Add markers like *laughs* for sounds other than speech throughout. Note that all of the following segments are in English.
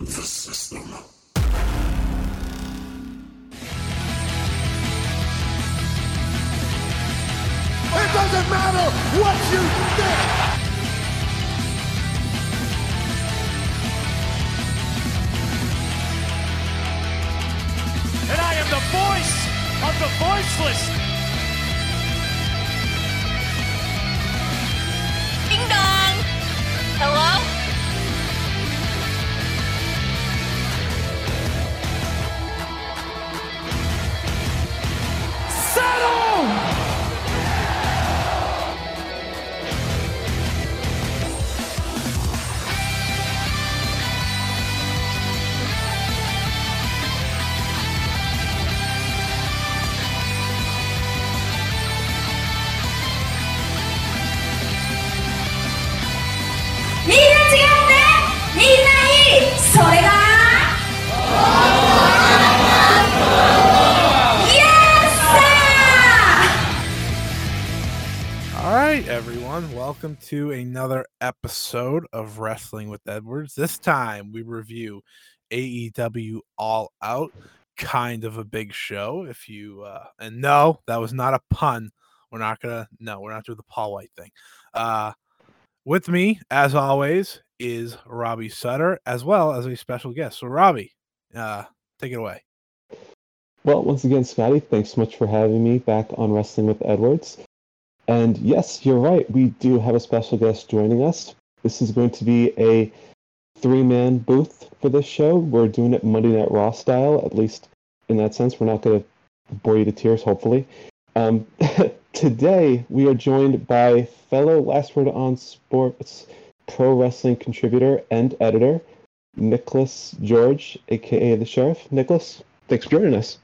the system. It doesn't matter what you think. And I am the voice of the voiceless. To another episode of Wrestling with Edwards. This time we review AEW All Out, kind of a big show. If you uh and no, that was not a pun. We're not gonna no, we're not doing the Paul White thing. Uh with me, as always, is Robbie Sutter, as well as a special guest. So Robbie, uh take it away. Well, once again, Scotty, thanks so much for having me back on Wrestling with Edwards. And yes, you're right. We do have a special guest joining us. This is going to be a three man booth for this show. We're doing it Monday Night Raw style, at least in that sense. We're not going to bore you to tears, hopefully. Um, *laughs* today, we are joined by fellow Last Word on Sports pro wrestling contributor and editor, Niklas George, aka the Sheriff. Niklas, thanks for joining us.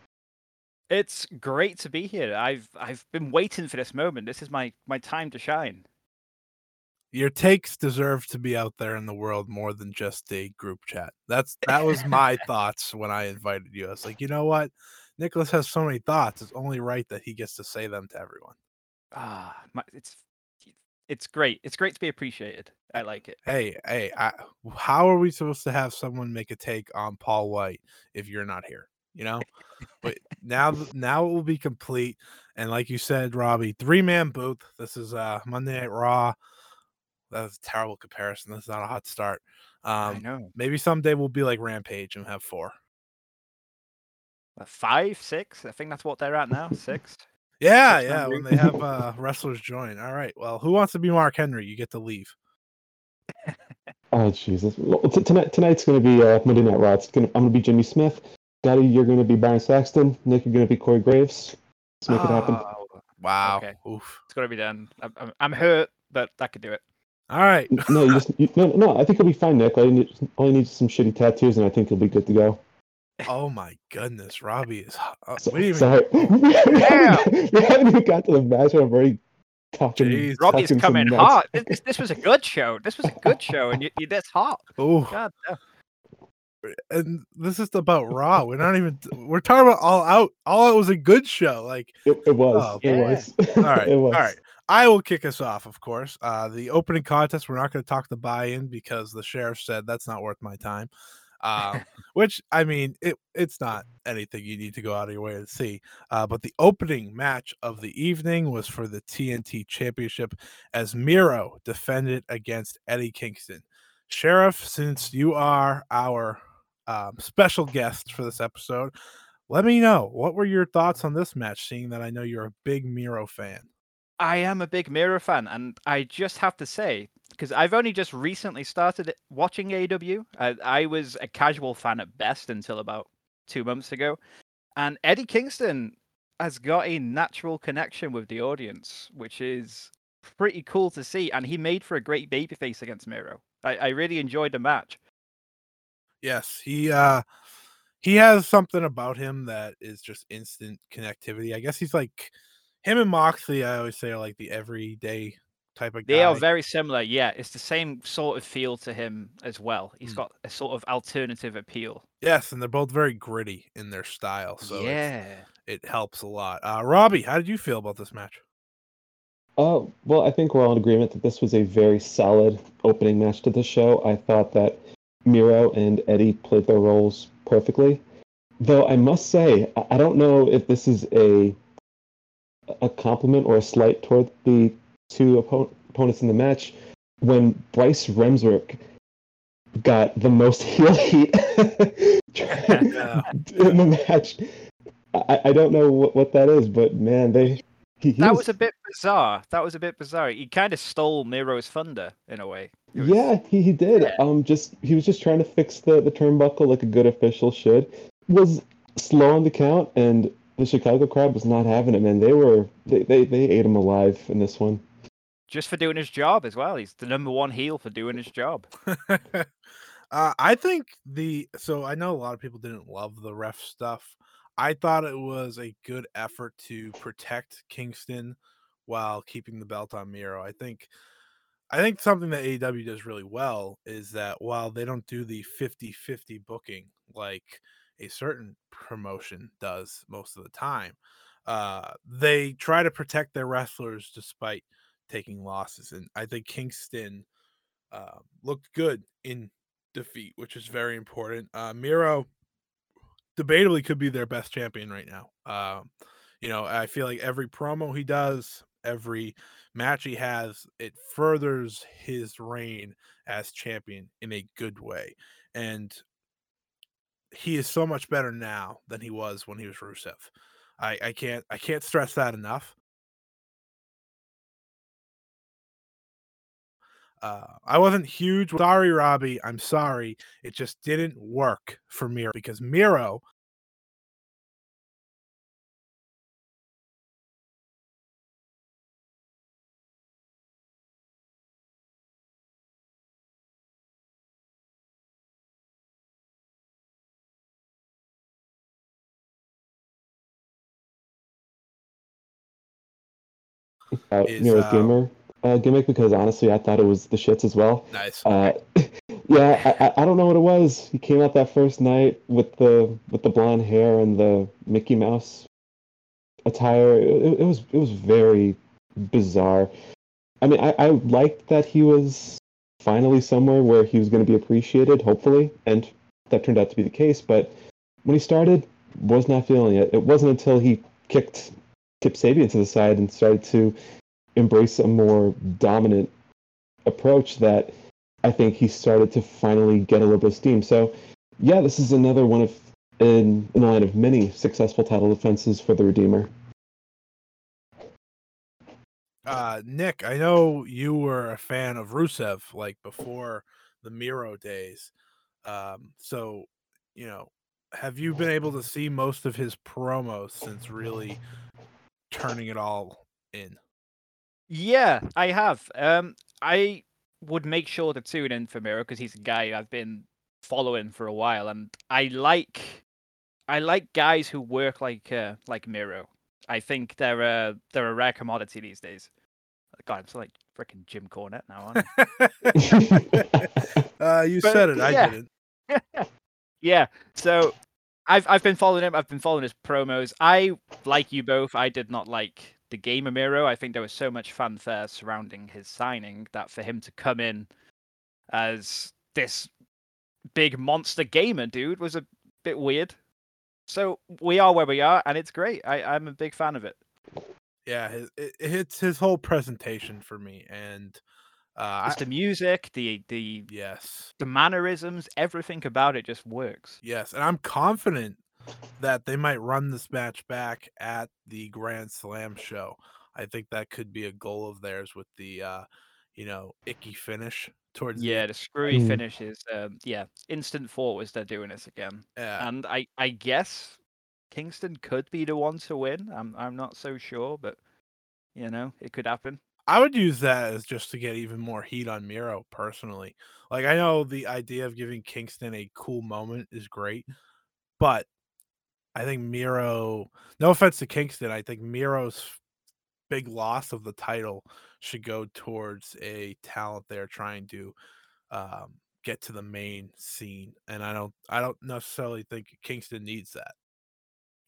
It's great to be here. I've I've been waiting for this moment. This is my my time to shine. your takes deserve to be out there in the world more than just a group chat. That's that was my *laughs* thoughts when I invited you. I was like, you know what? Niklas has so many thoughts. It's only right that he gets to say them to everyone. Ah, my, it's it's great. It's great to be appreciated. I like it. Hey, hey, I, how are we supposed to have someone make a take on Paul White if you're not here? You know, but now now it will be complete. And like you said, Robbie, three man booth. This is uh Monday Night Raw. That's a terrible comparison. That's not a hot start. I Um, know. maybe someday we'll be like Rampage and have four. Uh, Five, six. I think that's what they're at now. Six. Yeah, Six yeah. man When they have uh, wrestlers join. All right. Well, who wants to be Mark Henry? You get to leave. *laughs* Oh Jesus! Well, t- tonight tonight's going to be uh, Monday Night Raw. It's gonna, I'm going to be Jimmy Smith. Scotty, you're going to be Byron Saxton. Nick, you're going to be Corey Graves. Let's make it happen. Oh, Wow. Okay. Oof. it's gonna be done. I'm, I'm, I'm hurt, but I could do it. All right. No, you just you, no, no. I think you'll be fine, Nick. All you need, all you need is some shitty tattoos, and I think you'll be good to go. Oh my goodness, Robbie is. h- Uh, So, we sorry, *laughs* *laughs* we haven't, we haven't even got to the match. and I'm already talking. Jeez. Robbie's talking coming hot. This, this, this was a good show. This was a good show, and you, you this hot. Ooh. God, damn. And this is about Raw. We're not even. We're talking about All Out. All Out was a good show. Like, It, it was. Oh, it was. all right, *laughs* was. right. I will kick us off, of course. Uh, the opening contest. We're not going to talk the buy-in because the sheriff said that's not worth my time. Um, *laughs* which I mean, it it's not anything you need to go out of your way to see. Uh, but the opening match of the evening was for the TNT Championship as Miro defended against Eddie Kingston. Sheriff, since you are our um, special guest for this episode, let me know what were your thoughts on this match, seeing that I know you're a big Miro fan. I am a big Miro fan, and I just have to say, because I've only just recently started watching AEW. I, I was a casual fan at best until about two months ago, and Eddie Kingston has got a natural connection with the audience, which is pretty cool to see. And he made for a great babyface against Miro. I, I really enjoyed the match. Yes, he uh he has something about him that is just instant connectivity. I guess he's like him and Moxley, I always say are like the everyday type of guy. They are very similar. Yeah, it's the same sort of feel to him as well. He's Mm. got a sort of alternative appeal. yes, and they're both very gritty in their style. So yeah. it helps a lot. Uh Robbie, how did you feel about this match? Oh, well, I think we're all in agreement that this was a very solid opening match to the show. I thought that Miro and Eddie played their roles perfectly. Though I must say, I- I don't know if this is a a compliment or a slight toward the two oppo- opponents in the match. When Bryce Remsburg got the most *laughs* heel heat *laughs* in the match, I, I don't know what, what that is, but man, they he, he that was a bit bizarre. That was a bit bizarre. He kind of stole Miro's thunder in a way. It was- Yeah, he, he did. Yeah. Um, just he was just trying to fix the, the turnbuckle like a good official should. Was slow on the count, and the Chicago crowd was not having it. Man, they were they, they, they ate him alive in this one. just for doing his job as well. He's the number one heel for doing his job. *laughs* uh, I think the so I know a lot of people didn't love the ref stuff. I thought it was a good effort to protect Kingston while keeping the belt on Miro. I think I think something that AEW does really well is that while they don't do the 50-50 booking like a certain promotion does most of the time, uh, they try to protect their wrestlers despite taking losses. And I think Kingston uh, looked good in defeat, which is very important. Uh, Miro debatably could be their best champion right now. Um, you know, I feel like every promo he does, every match he has, it furthers his reign as champion in a good way. And he is so much better now than he was when he was Rusev. I, I can't I can't stress that enough. Uh, I wasn't huge. Sorry, Robbie. I'm sorry. It just didn't work for Miro because Miro Uh, Is, Miro's uh, gamer uh, gimmick because honestly, I thought it was the shits as well. nice. Uh, *laughs* yeah, I, I- I don't know what it was. He came out that first night with the with the blonde hair and the Mickey Mouse attire. It, it was it was very bizarre. I mean, I, I liked that he was finally somewhere where he was going to be appreciated, hopefully, and that turned out to be the case. But when he started, was not feeling it. It wasn't until he kicked Kip Sabian to the side and started to embrace a more dominant approach that I think he started to finally get a little bit of steam. So, yeah, this is another one of in, in a line of many successful title defenses for the Redeemer. Uh, Nick, I know you were a fan of Rusev like before the Miro days. Um, so, you know, have you been able to see most of his promos since really turning it all in? Yeah, I have. Um, I would make sure to tune in for Miro because he's a guy I've been following for a while, and I like, I like guys who work like uh, like Miro. I think they're a they're a rare commodity these days. God, I'm so like freaking Jim Cornette now, aren't I? *laughs* *laughs* uh, you But, said it. I didn't. *laughs* yeah. So I've I've been following him. I've been following his promos. I like you both. I did not like the game of Miro. I think there was so much fanfare surrounding his signing that for him to come in as this big monster gamer dude was a bit weird. So we are where we are, and it's great. I, I'm a big fan of it. Yeah, it, it's his whole presentation for me, and uh, It's I, the music, the the yes, the mannerisms, everything about it just works. yes, and I'm confident that they might run this match back at the Grand Slam show. I think that could be a goal of theirs with the, uh, you know, icky finish towards Yeah, end. the screwy Mm. finish is um, yeah, instant thought was they're doing this again. Yeah, and I I guess Kingston could be the one to win. I'm I'm not so sure, but you know it could happen. I would use that as just to get even more heat on Miro personally. Like I know the idea of giving Kingston a cool moment is great, but I think Miro, no offense to Kingston, I think Miro's big loss of the title should go towards a talent they're trying to um, get to the main scene, and I don't, I don't necessarily think Kingston needs that.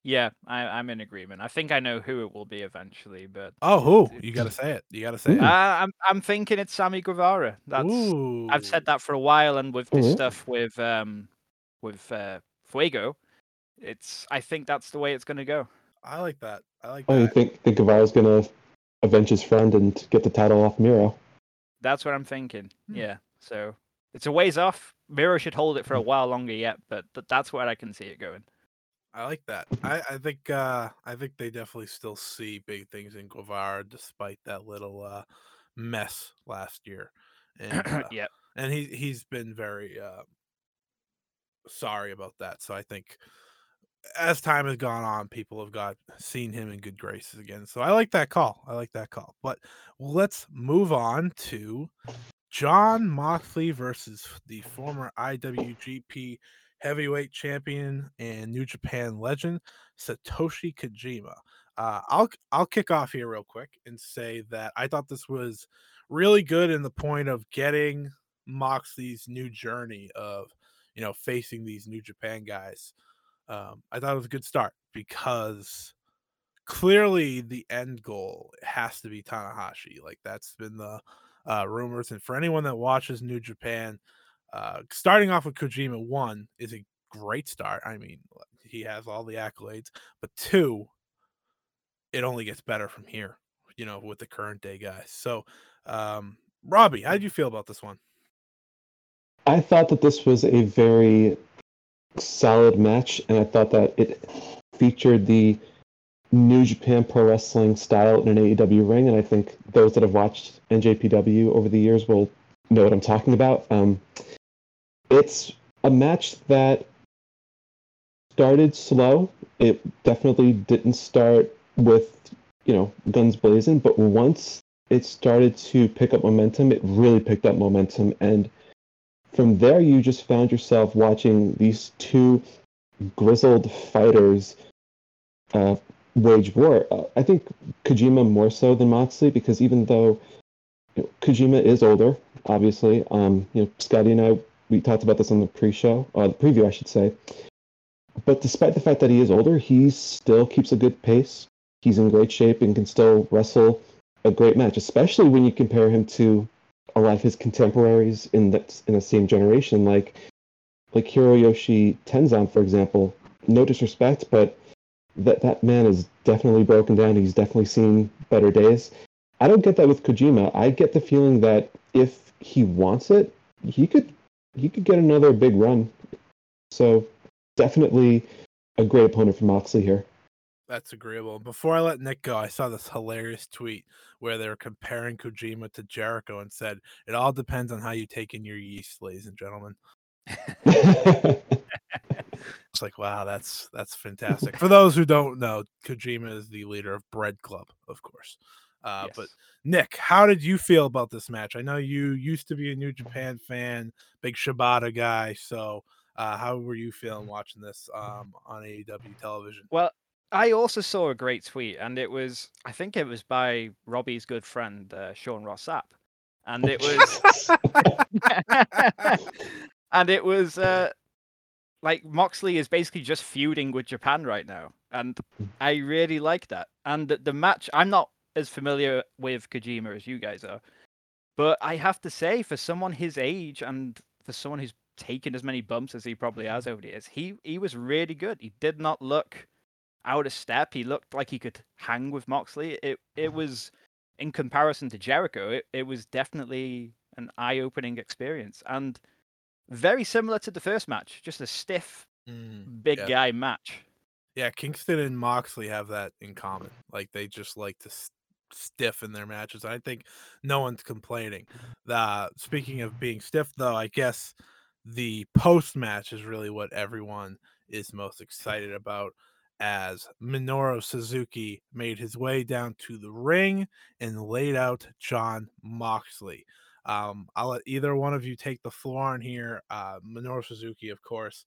Yeah, I, I'm in agreement. I think I know who it will be eventually, but Oh, who? You got to say it. You got to say it. uh, I'm I'm thinking it's Sammy Guevara. That's I've said that for a while, and with this Mhm. stuff with um with uh, Fuego, it's I think that's the way it's going to go. I like that. I like Oh, you that. think think Guevara's gonna avenge his friend and get the title off Miro? That's what I'm thinking. Hmm. Yeah. So it's a ways off. Miro should hold it for a while longer yet, but th- that's where I can see it going. I like that. I, I think uh I think they definitely still see big things in Guevara despite that little uh mess last year. And *clears throat* uh, yeah. and he he's been very uh sorry about that. So I think as time has gone on, people have got seen him in good graces again. So I like that call. I like that call. But let's move on to Jon Moxley versus the former IWGP heavyweight champion and New Japan legend Satoshi Kojima. Uh, I'll I'll kick off here real quick and say that I thought this was really good in the point of getting Moxley's new journey of you know facing these New Japan guys. Um, I thought it was a good start because clearly the end goal has to be Tanahashi. Like that's been the uh, rumors, and for anyone that watches New Japan, uh, starting off with Kojima one is a great start. I mean, he has all the accolades, but two, it only gets better from here. You know, with the current day guys. So, um, Robbie, how did you feel about this one? I thought that this was a very solid match, and I thought that it featured the New Japan Pro Wrestling style in an AEW ring, and I think those that have watched NJPW over the years will know what I'm talking about. Um, it's a match that started slow. It definitely didn't start with, you know, guns blazing, but once it started to pick up momentum, it really picked up momentum. And from there, you just found yourself watching these two grizzled fighters uh, wage war. Uh, I think Kojima more so than Moxley because even though you know, Kojima is older, obviously, um, you know, Scotty and I we talked about this on the pre-show, uh, the preview, I should say. But despite the fact that he is older, he still keeps a good pace. He's in great shape and can still wrestle a great match, especially when you compare him to a lot of his contemporaries in that in the same generation, like like Hiroyoshi Tenzan, for example. No disrespect, but that that man is definitely broken down. He's definitely seen better days. I don't get that with Kojima. I get the feeling that if he wants it, he could he could get another big run. So definitely a great opponent for Moxley here. That's agreeable. Before I let Nick go, I saw this hilarious tweet where they were comparing Kojima to Jericho and said, It all depends on how you take in your yeast, ladies and gentlemen. *laughs* It's like, wow, that's that's fantastic. For those who don't know, Kojima is the leader of Bread Club, of course. Uh, But Nick, how did you feel about this match? I know you used to be a New Japan fan, big Shibata guy. So, uh, how were you feeling watching this um, on AEW television? Well, I also saw a great tweet, and it was I think it was by Robbie's good friend uh, Sean Ross Sapp, and it was *laughs* *laughs* and it was uh, like Moxley is basically just feuding with Japan right now, and I really like that. And the match, I'm not as familiar with Kojima as you guys are, but I have to say, for someone his age and for someone who's taken as many bumps as he probably has over the years, he he was really good. He did not look out of step. He looked like he could hang with Moxley. It it was in comparison to Jericho, it, it was definitely an eye-opening experience and very similar to the first match, just a stiff Mm, big yeah. guy match. Yeah, Kingston and Moxley have that in common. Like they just like to stiff in their matches. I think no one's complaining. Uh, speaking of being stiff, though, I guess the post match is really what everyone is most excited about. As Minoru Suzuki made his way down to the ring and laid out Jon Moxley. Um, I'll let either one of you take the floor on here. Uh, Minoru Suzuki, of course,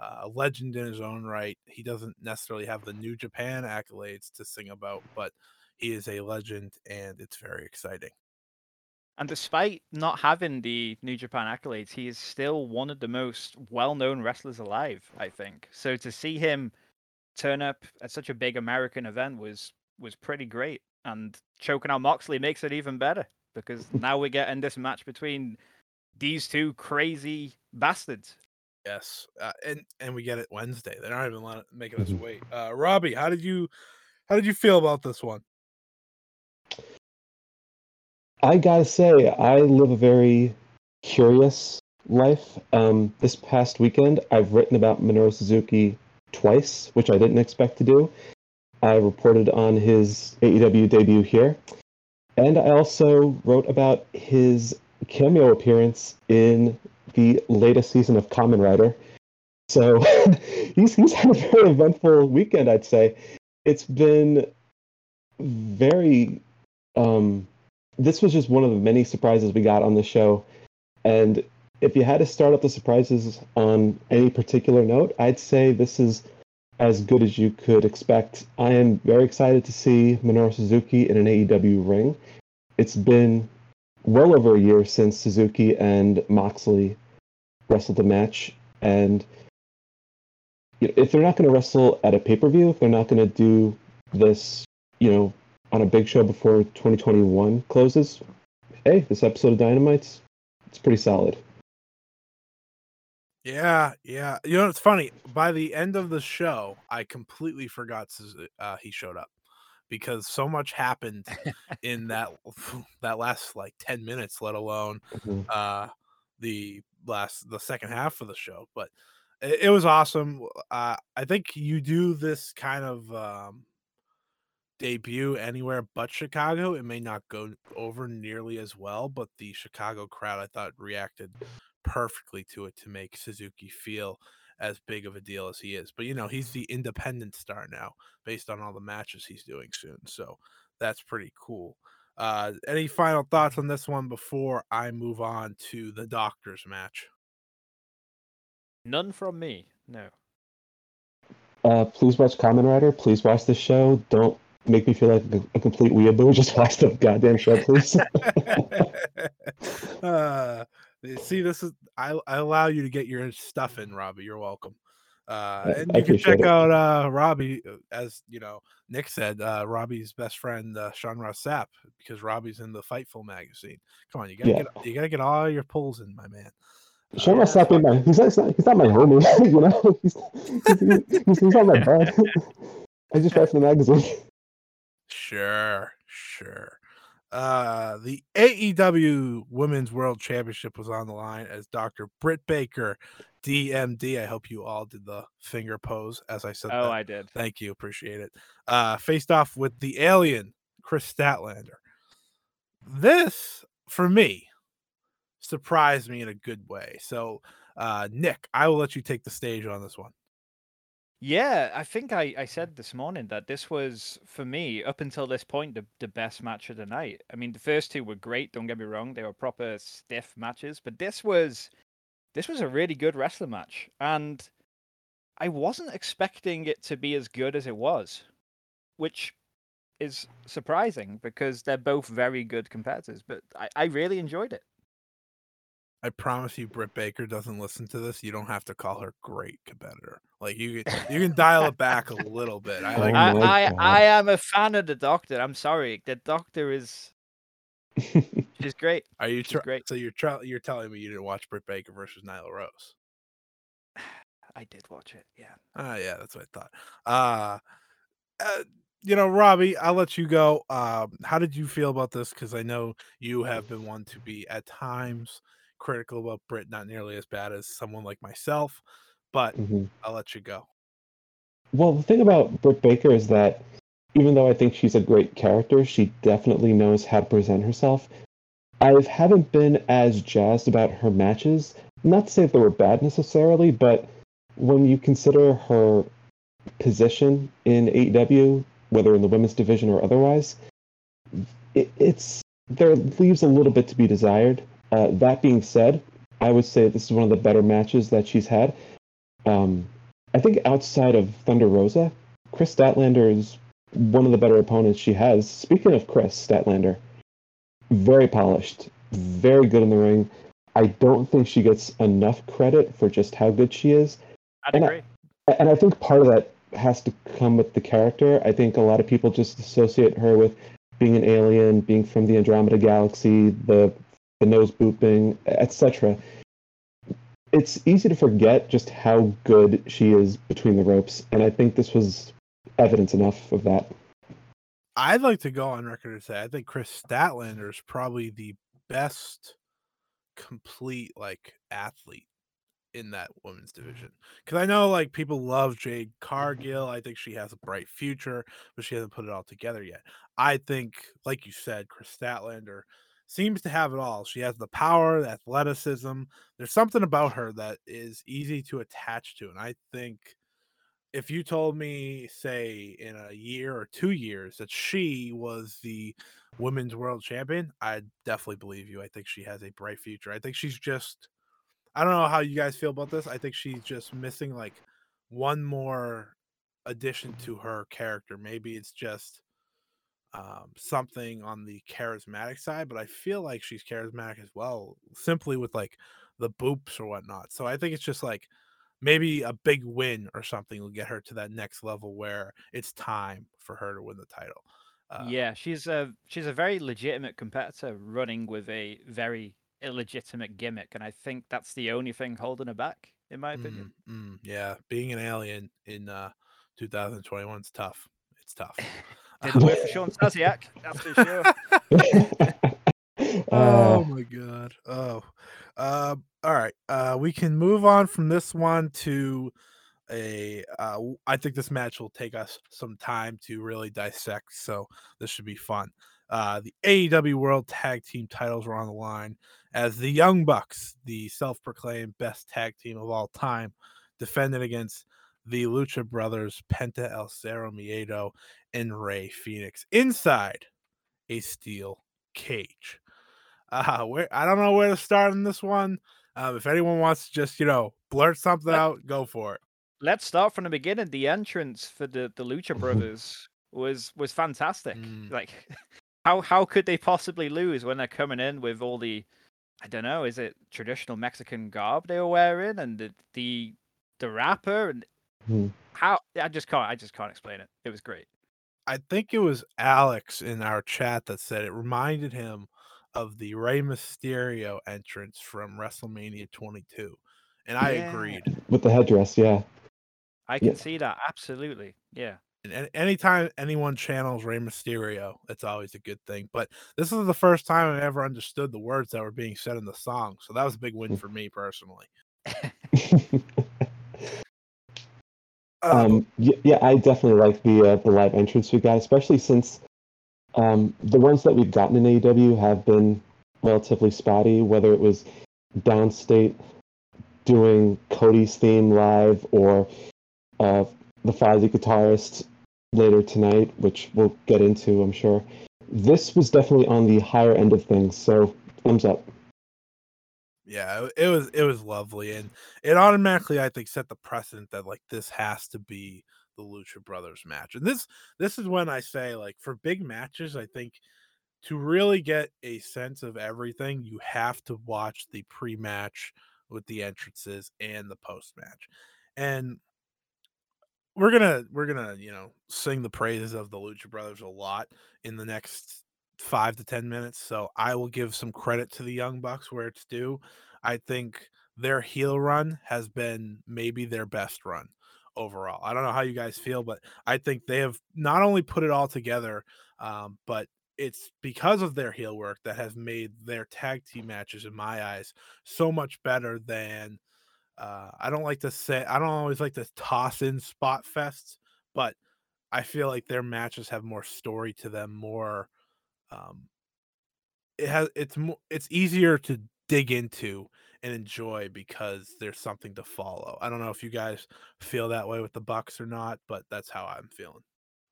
uh, a legend in his own right. He doesn't necessarily have the New Japan accolades to sing about, but is a legend, and it's very exciting. And despite not having the New Japan accolades, he is still one of the most well-known wrestlers alive, I think. So to see him turn up at such a big American event was was pretty great, and choking out Moxley makes it even better because *laughs* now we're getting this match between these two crazy bastards. Yes, uh, and and we get it Wednesday. They're not even making us Mhm. wait. Uh, Robbie, how did you how did you feel about this one? I gotta say, I live a very curious life. Um, this past weekend, I've written about Minoru Suzuki twice, which I didn't expect to do. I reported on his AEW debut here, and I also wrote about his cameo appearance in the latest season of Kamen Rider. So *laughs* he's he's had a very eventful weekend, I'd say. It's been very um, this was just one of the many surprises we got on the show. And if you had to start up the surprises on any particular note, I'd say this is as good as you could expect. I am very excited to see Minoru Suzuki in an AEW ring. It's been well over a year since Suzuki and Moxley wrestled a match. And if they're not going to wrestle at a pay per view, if they're not going to do this, you know, on a big show before 2021 closes, hey, this episode of Dynamite's it's pretty solid. Yeah, yeah. You know, it's funny. By the end of the show, I completely forgot uh, he showed up because so much happened *laughs* in that that last like ten minutes, let alone Mhm. uh, the last the second half of the show. But it, it was awesome. Uh, I think you do this kind of um, debut anywhere but Chicago, it may not go over nearly as well. But the Chicago crowd, I thought, reacted perfectly to it to make Suzuki feel as big of a deal as he is. But you know, he's the independent star now, based on all the matches he's doing soon. So that's pretty cool. Uh, any final thoughts on this one before I move on to the doctor's match? None from me. No. Uh, please watch Kamen Rider. Please watch the show. Don't make me feel like a, complete weeaboo. Just *laughs* watch the goddamn show, please. *laughs* uh, see, this is I, I allow you to get your stuff in, Robbie. You're welcome. Uh, and I you can check it. out uh, Robbie, uh, as you know, Nick said, uh, Robbie's best friend uh, Sean Ross Sapp, because Robbie's in the Fightful magazine. Come on, you gotta Yeah. get you gotta get all your pulls in, my man. Uh, my stop my he's not, he's not he's not my homie, *laughs* you know. He's, he's, he's, he's not my bud. I just read from the magazine. Sure, sure. Uh, the AEW Women's World Championship was on the line as Dr. Britt Baker, DMD. I hope you all did the finger pose as I said Oh, that. I did. Thank you, appreciate it. Uh, faced off with the alien, Kris Statlander. This, for me, surprised me in a good way. So, uh, Nick, I will let you take the stage on this one. Yeah, I think I, I said this morning that this was for me up until this point the, the best match of the night. I mean, the first two were great. Don't get me wrong; they were proper stiff matches, but this was this was a really good wrestling match, and I wasn't expecting it to be as good as it was, which is surprising because they're both very good competitors. But I, I really enjoyed it. I promise you, Britt Baker doesn't listen to this. You don't have to call her great competitor. Like you, can, you can dial it back a little bit. I *laughs* like. I, I, I am a fan of the Doctor. I'm sorry, the Doctor is *laughs* she's great. Are you she's tr- great. so you're tr- you're telling me you didn't watch Britt Baker versus Nyla Rose? *sighs* I did watch it. Yeah. Ah, yeah, that's what I thought. Uh, uh you know, Robbie, I'll let you go. Um, how did you feel about this? Because I know you have been one to be at times critical about Britt, not nearly as bad as someone like myself, but Mhm. I'll let you go. Well, the thing about Britt Baker is that even though I think she's a great character, she definitely knows how to present herself. I haven't been as jazzed about her matches. Not to say that they were bad necessarily, but when you consider her position in AEW, whether in the women's division or otherwise, it, it's there leaves a little bit to be desired. Uh, that being said, I would say this is one of the better matches that she's had. Um, I think outside of Thunder Rosa, Kris Statlander is one of the better opponents she has. Speaking of Kris Statlander, very polished, very good in the ring. I don't think she gets enough credit for just how good she is. I'd And I- agree. And I think part of that has to come with the character. I think a lot of people just associate her with being an alien, being from the Andromeda Galaxy, the the nose booping, etc. It's easy to forget just how good she is between the ropes, and I think this was evidence enough of that. I'd like to go on record and say I think Kris Statlander is probably the best complete like athlete in that women's division. Because I know like people love Jade Cargill. I think she has a bright future, but she hasn't put it all together yet. I think, like you said, Kris Statlander seems to have it all. She has the power, the athleticism. There's something about her that is easy to attach to. And I think if you told me, say, in a year or two years that she was the women's world champion, I'd definitely believe you. I think she has a bright future. I think she's just I don't know how you guys feel about this. I think she's just missing like one more addition to her character. Maybe it's just um, something on the charismatic side, but I feel like she's charismatic as well, simply with like the boops or whatnot. So I think it's just like maybe a big win or something will get her to that next level where it's time for her to win the title. Uh, yeah, she's a she's a very legitimate competitor running with a very illegitimate gimmick, and I think that's the only thing holding her back, in my opinion. mm, mm, yeah, being an alien in uh, 2021 is tough. It's tough. *laughs* Didn't *laughs* work for Shawn Stasiak, that's for sure. *laughs* oh Uh, my god. Oh. Uh, all right. Uh, we can move on from this one to a. Uh, w- I think this match will take us some time to really dissect, so this should be fun. Uh, the AEW World Tag Team titles were on the line as the Young Bucks, the self-proclaimed best tag team of all time, defended against the Lucha Brothers, Penta El Zero Miedo, and Rey Fenix inside a steel cage. Uh, where I don't know where to start in this one. Um, if anyone wants to just you know blurt something Let- out, go for it. Let's start from the beginning. The entrance for the, the Lucha *laughs* Brothers was was fantastic. Mm. Like *laughs* how how could they possibly lose when they're coming in with all the I don't know, is it traditional Mexican garb they were wearing and the the the rapper and Hmm. how I just can't I just can't explain it. It was great. I think it was Alex in our chat that said it reminded him of the Rey Mysterio entrance from WrestleMania 22, and I Yeah. agreed. with the headdress, yeah. I can Yeah. see that absolutely. Yeah. And anytime anyone channels Rey Mysterio, it's always a good thing. But this is the first time I ever understood the words that were being said in the song, so that was a big win mm. for me personally. *laughs* Um, y- yeah, I definitely like the uh, the live entrance we got, especially since um, the ones that we've gotten in AEW have been relatively spotty. Whether it was Downstait doing Cody's theme live or uh, the Fozzy guitarist later tonight, which we'll get into, I'm sure. This was definitely on the higher end of things, so thumbs up. Yeah it, was it was lovely and it automatically i think set the precedent that like this has to be the lucha brothers match and this this is when i say like for big matches i think to really get a sense of everything you have to watch the pre-match with the entrances and the post-match and we're gonna we're gonna you know sing the praises of the lucha brothers a lot in the next five to ten minutes so i will give some credit to the young bucks where it's due. I think their heel run has been maybe their best run overall. I don't know how you guys feel but i think they have not only put it all together um, but it's because of their heel work that has made their tag team matches in my eyes so much better than uh, I don't like to say I don't always like to toss in spot fests, but I feel like their matches have more story to them, more um it has it's more it's easier to dig into and enjoy because there's something to follow. I don't know if you guys feel that way with the Bucks or not, but that's how I'm feeling.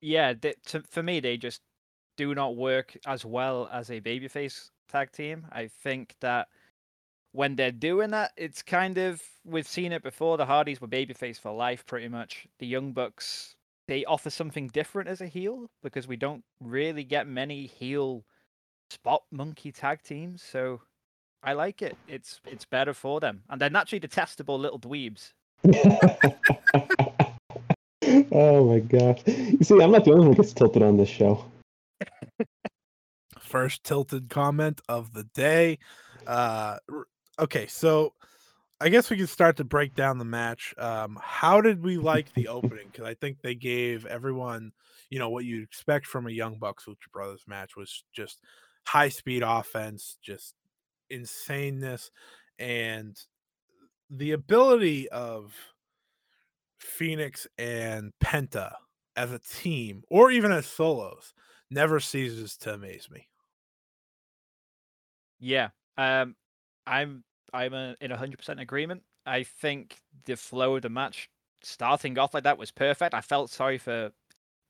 Yeah, they, to, for me, they just do not work as well as a babyface tag team. I think that when they're doing that, it's kind of we've seen it before. The Hardys were babyface for life, pretty much. The Young Bucks they offer something different as a heel because we don't really get many heel spot monkey tag teams. So I like it. It's it's better for them, and they're naturally detestable little dweebs. *laughs* oh my gosh. You see, I'm not the only one who gets tilted on this show. First tilted comment of the day. Uh, okay, so I guess we can start to break down the match. Um, how did we like the opening? Because I think they gave everyone, you know, what you'd expect from a Young Bucks Lucha Brothers match was just high speed offense, just insaneness, and the ability of Fenix and Penta as a team, or even as solos, never ceases to amaze me. Yeah, um, I'm I'm uh in hundred percent agreement. I think the flow of the match starting off like that was perfect. I felt sorry for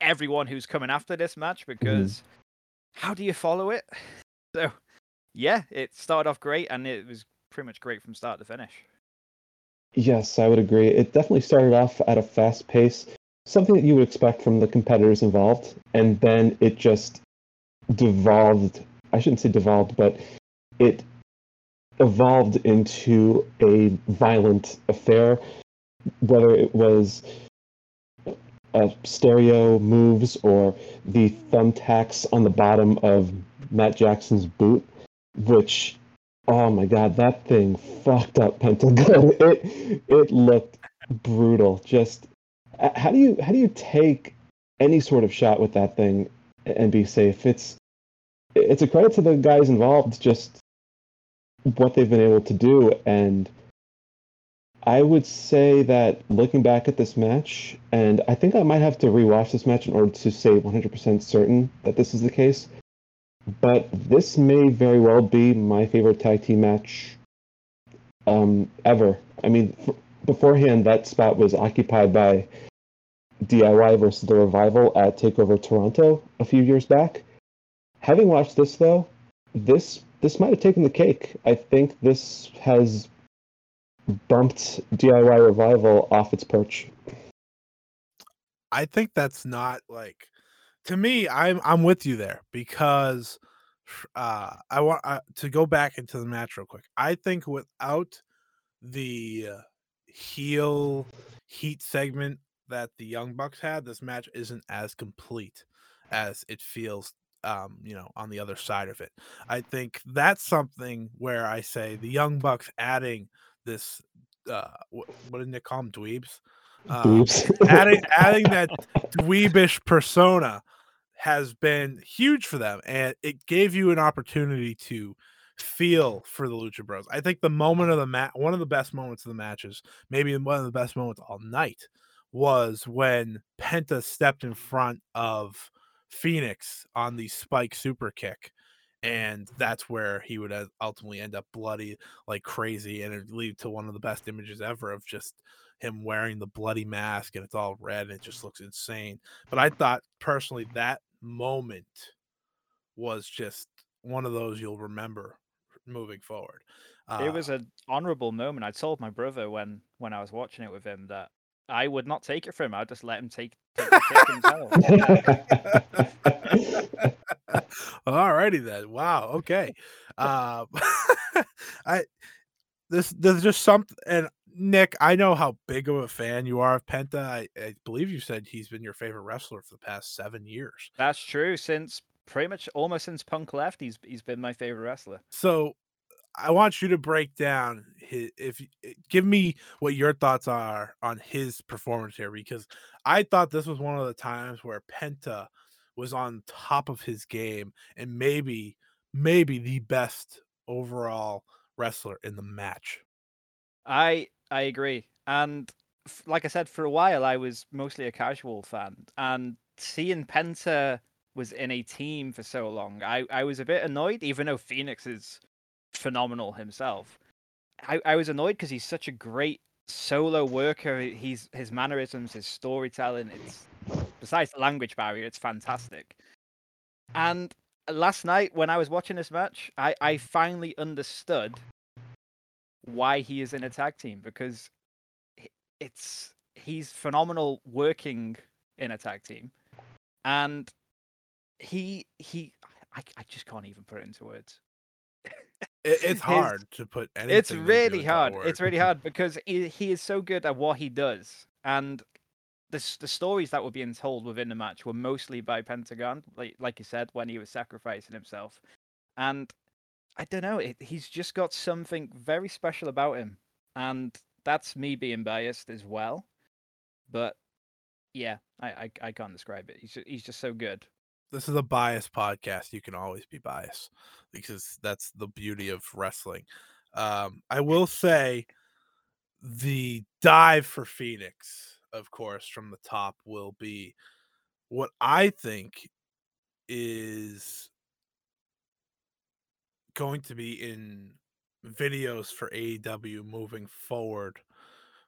everyone who's coming after this match because how do you follow it? *laughs* So yeah, it started off great and it was pretty much great from start to finish. Yes, I would agree. It definitely started off at a fast pace, something that you would expect from the competitors involved, and then it just devolved. I shouldn't say devolved, but it evolved into a violent affair, whether it was uh, stereo moves or the thumbtacks on the bottom of Matt Jackson's boot, which oh my god, that thing fucked up Pentagon. *laughs* It it looked brutal. Just how do you how do you take any sort of shot with that thing and be safe? It's it's a credit to the guys involved, just what they've been able to do. And I would say that looking back at this match, and I think I might have to rewatch this match in order to say 100% certain that this is the case. But this may very well be my favorite tag team match um, ever. I mean, f- beforehand, that spot was occupied by DIY versus the Revival at Takeover Toronto a few years back. Having watched this though, this this might have taken the cake. I think this has bumped DIY Revival off its perch. I think that's not like to me. I'm I'm with you there because uh, I want uh, to go back into the match real quick. I think without the heel heat segment that the Young Bucks had, this match isn't as complete as it feels. Um, you know, on the other side of it, I think that's something where I say the Young Bucks adding this. Uh, what, what did Nick call them? Dweebs. Um, adding *laughs* adding that dweebish persona has been huge for them and it gave you an opportunity to feel for the lucha bros i think the moment of the match one of the best moments of the matches maybe one of the best moments all night was when penta stepped in front of fenix on the spike super kick and that's where he would uh, ultimately end up bloody like crazy and it lead to one of the best images ever of just him wearing the bloody mask and it's all red and it just looks insane but i thought personally that moment was just one of those you'll remember moving forward uh, it was an honorable moment. I told my brother when when I was watching it with him that I would not take it from him. I'd just let him take, take the kick himself. *laughs* Alrighty then. Wow. Okay. Um, *laughs* I this there's just something. And Nick, I know how big of a fan you are of Penta. I, I believe you said he's been your favorite wrestler for the past seven years. That's true. Since pretty much almost since Punk left, he's he's been my favorite wrestler. So I want you to break down his, if eh, give me what your thoughts are on his performance here because I thought this was one of the times where Penta was on top of his game and maybe maybe the best overall wrestler in the match. I I agree, and f- like I said, for a while I was mostly a casual fan, and seeing Penta was in a team for so long, I I was a bit annoyed, even though Fenix is phenomenal himself. I I was annoyed because he's such a great solo worker. He's his mannerisms, his storytelling. It's besides the language barrier, it's fantastic. And last night when I was watching this match, I I finally understood why he is in a tag team because it's he's phenomenal working in a tag team and he he I, I just can't even put it into words It, it's His- hard to put anything. it's really hard it's really hard because he, he is so good at what he does and the the stories that were being told within the match were mostly by Pentagon, like like you said, when he was sacrificing himself, and I don't know, it, he's just got something very special about him, and that's me being biased as well, but yeah, I I, I can't describe it. He's ju- he's just so good. This is a biased podcast. You can always be biased because that's the beauty of wrestling. Um, I will say the dive for Fenix, of course, from the top will be what I think is going to be in videos for AEW moving forward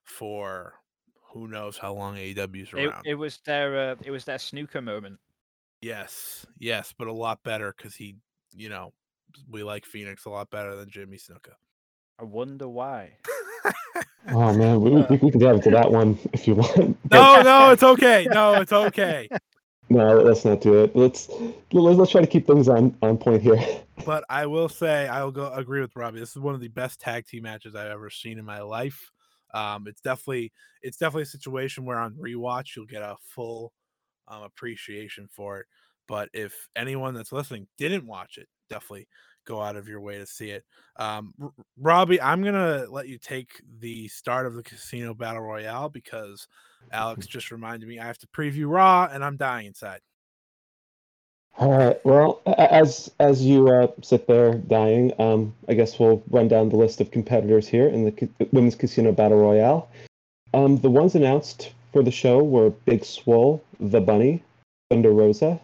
for who knows how long AEW's It, around. it was their uh, it was their Snuka moment. Yes, yes, but a lot better because he, you know, we like Fenix a lot better than Jimmy Snuka. I wonder why. Oh man, we, we, we can dive into that one if you want. *laughs* but no, no, it's okay. No, it's okay. *laughs* no, let's not do it. Let's let's, let's try to keep things on on point here. *laughs* But I will say I will go agree with Robbie. This is one of the best tag team matches I've ever seen in my life. Um, it's definitely it's definitely a situation where on rewatch you'll get a full um, appreciation for it. But if anyone that's listening didn't watch it, definitely go out of your way to see it. Um, R- Robbie, I'm gonna let you take the start of the Casino Battle Royale because Alex *laughs* just reminded me I have to preview Raw and I'm dying inside. All right. Well, as as you uh, sit there dying, um, I guess we'll run down the list of competitors here in the ca- Women's Casino Battle Royale. Um, the ones announced for the show were Big Swole, The Bunny, Thunder Rosa,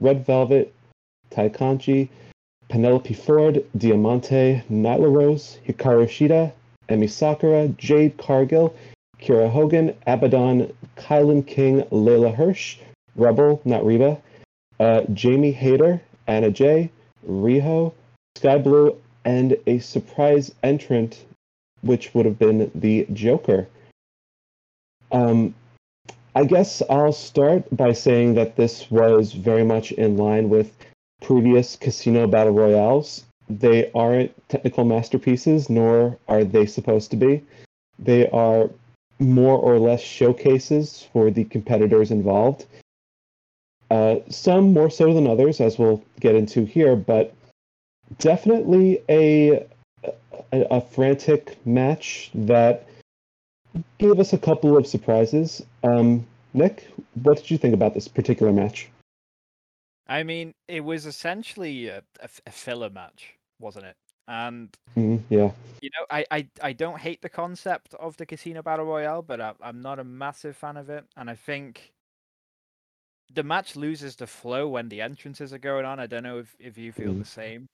Red Velvet, Tay Conti, Penelope Ford, Diamante, Nyla Rose, Hikaru Shida, Emi Sakura, Jade Cargill, Kiera Hogan, Abaddon, Kilynn King, Leyla Hirsch, Rebel, not Reba, uh, Jamie Hayter, Anna Jay, Riho, Sky Blue, and a surprise entrant, which would have been the Joker. Um, I guess I'll start by saying that this was very much in line with previous casino battle royales. They aren't technical masterpieces, nor are they supposed to be. They are more or less showcases for the competitors involved. Uh, some more so than others, as we'll get into here, but definitely a, a, a frantic match that gave us a couple of surprises. Um, Nick, what did you think about this particular match? I mean, it was essentially a filler match, wasn't it? And Mm, yeah. you know, I, I I don't hate the concept of the casino battle royale, but I, I'm not a massive fan of it, and I think the match loses the flow when the entrances are going on. I don't know if, if you feel Mm. the same.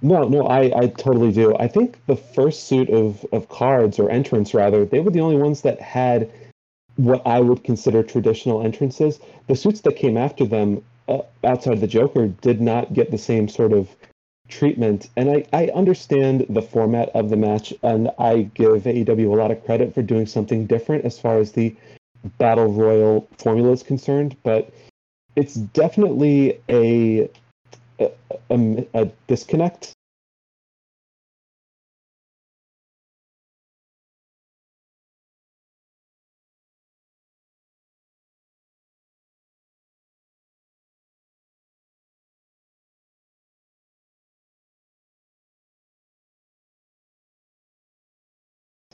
No, no, I, I totally do. I think the first suit of, of cards, or entrance rather, they were the only ones that had what I would consider traditional entrances. The suits that came after them, uh, outside of the Joker, did not get the same sort of treatment. And I, I understand the format of the match, and I give AEW a lot of credit for doing something different as far as the battle royal formula is concerned, but it's definitely a a, a, a disconnect.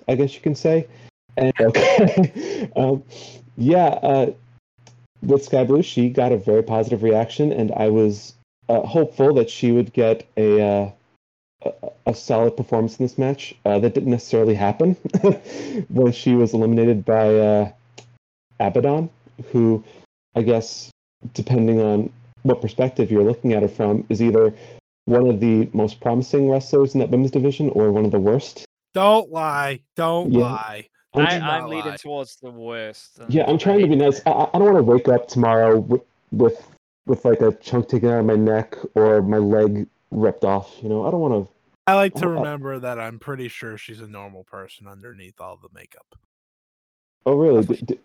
I guess you can say. And *laughs* okay, um, yeah, uh, with Sky Blue, she got a very positive reaction, and I was uh, hopeful that she would get a uh, a, a solid performance in this match. Uh, that didn't necessarily happen *laughs* when she was eliminated by uh, Abaddon, who I guess, depending on what perspective you're looking at her from, is either one of the most promising wrestlers in that women's division or one of the worst. Don't lie. Don't Yeah. lie. I'm I, do not I'm leading lie. towards the worst. Yeah, I'm trying to be nice. I, I I don't want to wake up tomorrow with, with with like a chunk taken out of my neck or my leg ripped off. You know, I don't want to. I like to Uh, uh, remember that I'm pretty sure she's a normal person underneath all the makeup. Oh, really? That's D-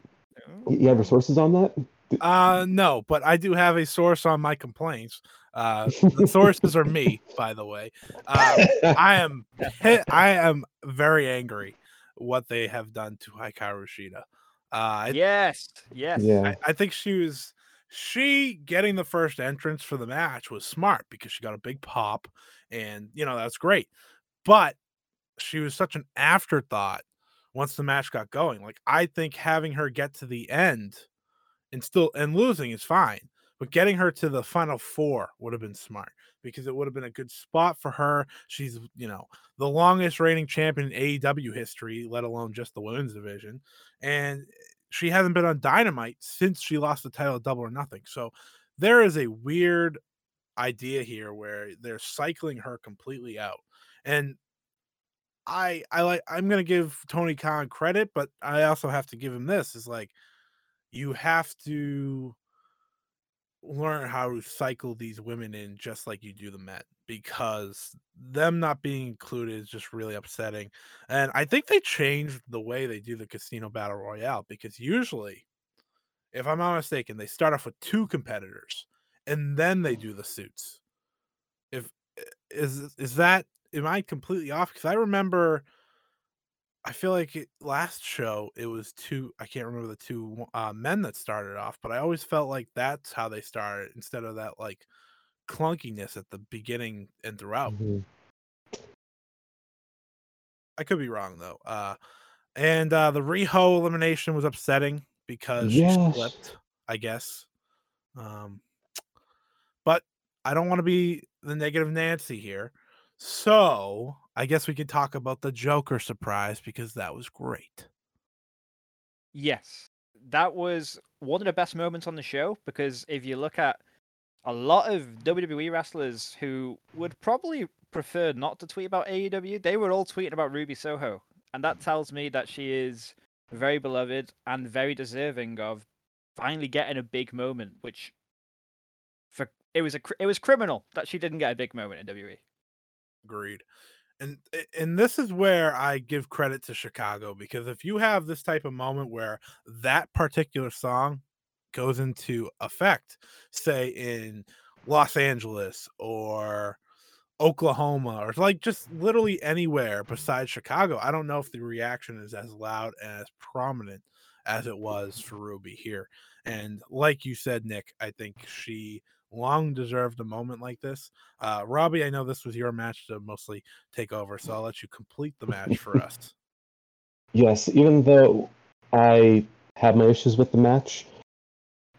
d- you have resources on that? Uh no, but I do have a source on my complaints. Uh the *laughs* sources are me, by the way. Uh, I am *laughs* I am very angry what they have done to Hikaru Shida. Uh, Yes, yes. Yeah. I, I think she was she getting the first entrance for the match was smart because she got a big pop, and you know that's great. But she was such an afterthought once the match got going. Like I think having her get to the end and still and losing is fine, but getting her to the final four would have been smart because it would have been a good spot for her. She's you know the longest reigning champion in AEW history, let alone just the women's division, and she hasn't been on Dynamite since she lost the title at Double or Nothing. So there is a weird idea here where they're cycling her completely out. And I I like I'm gonna give Tony Khan credit, but I also have to give him this is like you have to learn how to cycle these women in just like you do the men because them not being included is just really upsetting. And I think they changed the way they do the casino battle royale because usually, if I'm not mistaken, they start off with two competitors and then they mm. do the suits. If eh, is is that am I completely off? Because I remember I feel like it, last show it was two. I can't remember the two uh, men that started off, but I always felt like that's how they started instead of that like clunkiness at the beginning and throughout. Mhm. I could be wrong though. Uh, and uh, the Riho elimination was upsetting because Yes. she slipped. I guess. Um, but I don't want to be the negative Nancy here. So I guess we could talk about the Joker surprise because that was great. Yes, that was one of the best moments on the show because if you look at a lot of WWE wrestlers who would probably prefer not to tweet about AEW, they were all tweeting about Ruby Soho, and that tells me that she is very beloved and very deserving of finally getting a big moment. Which, for it was a it was criminal that she didn't get a big moment in. WWE. Agreed. And and this is where I give credit to Chicago because if you have this type of moment where that particular song goes into effect, say in Los Angeles or Oklahoma or like just literally anywhere besides Chicago, I don't know if the reaction is as loud and as prominent as it was for Ruby here. And like you said, Nick, I think she long deserved a moment like this. Uh, Robbie, I know this was your match to mostly take over, so I'll let you complete the match for *laughs* us. Yes, even though I have my issues with the match,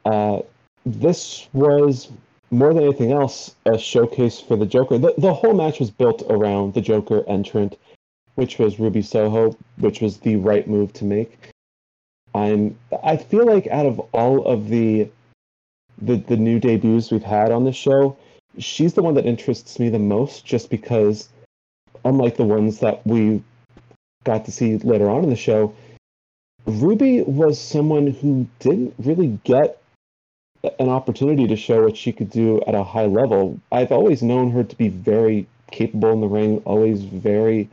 uh, this was more than anything else a showcase for the Joker. The, the whole match was built around the Joker entrant, which was Ruby Soho, which was the right move to make. I'm I feel like out of all of the the the new debuts we've had on the show, she's the one that interests me the most just because unlike the ones that we got to see later on in the show, Ruby was someone who didn't really get an opportunity to show what she could do at a high level. I've always known her to be very capable in the ring, always very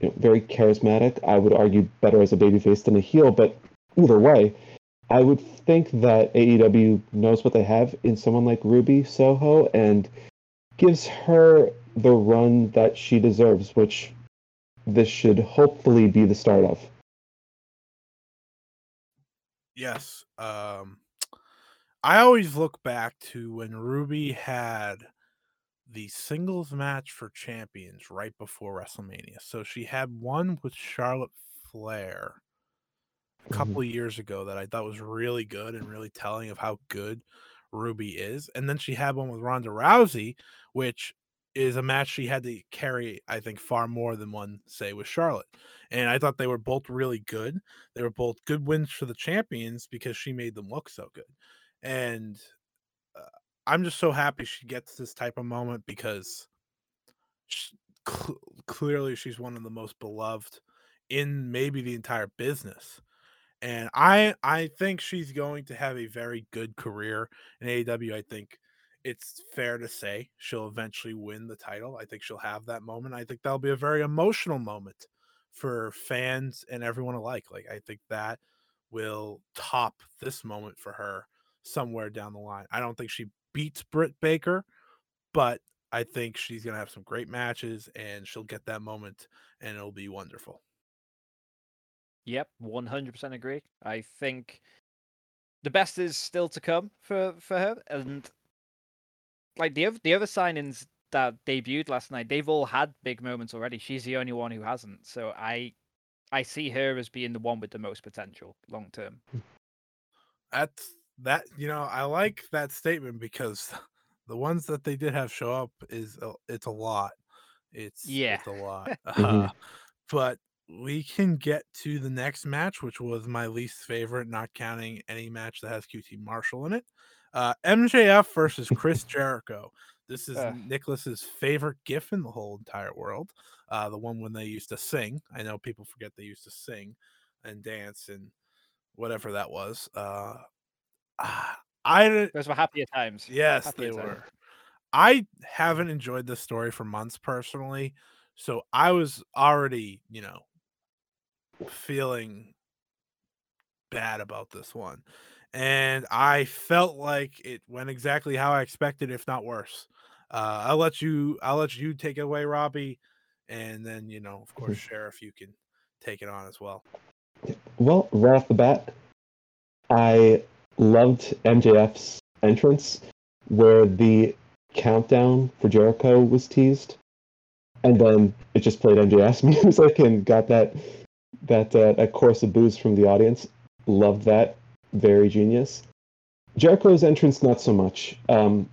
you know, very charismatic. I would argue better as a babyface than a heel, but either way, I would think that AEW knows what they have in someone like Ruby Soho and gives her the run that she deserves, which this should hopefully be the start of. Yes. Um, I always look back to when Ruby had the singles match for champions right before WrestleMania. So she had one with Charlotte Flair a couple of years ago that I thought was really good and really telling of how good Ruby is. And then she had one with Ronda Rousey, which is a match she had to carry, I think, far more than one, say, with Charlotte. And I thought they were both really good. They were both good wins for the champions because she made them look so good. And uh, I'm just so happy she gets this type of moment because sh cl- clearly she's one of the most beloved in maybe the entire business. And I I think she's going to have a very good career in AEW. I think it's fair to say she'll eventually win the title. I think she'll have that moment. I think that'll be a very emotional moment for fans and everyone alike. Like I think that will top this moment for her somewhere down the line. I don't think she beats Britt Baker, but I think she's gonna have some great matches and she'll get that moment and it'll be wonderful. Yep, one hundred percent agree. I think the best is still to come for for her, and like the other the other signings that debuted last night, they've all had big moments already. She's the only one who hasn't. So I I see her as being the one with the most potential long term. That's that. You know, I like that statement because *laughs* the ones that they did have show up is a, it's a lot. It's Yeah. it's a lot. *laughs* Uh, but we can get to the next match, which was my least favorite, not counting any match that has QT Marshall in it. Uh, MJF versus Chris *laughs* Jericho. This is Ugh. Niklas's favorite gif in the whole entire world. Uh, the one when they used to sing. I know people forget they used to sing and dance and whatever that was. Uh, ah, I Those were happier times. yes, Happier they times. were. I haven't enjoyed this story for months personally, so I was already, you know, feeling bad about this one. And I felt like it went exactly how I expected, if not worse. Uh, I'll let you I'll let you take it away, Robbie, and then you know, of course, Sheriff, you can take it on as well. Well, right off the bat, I loved MJF's entrance where the countdown for Jericho was teased, and then it just played MJF's *laughs* music and got that that uh, that chorus of boos from the audience. Loved that, very genius. Jericho's entrance, not so much. Um,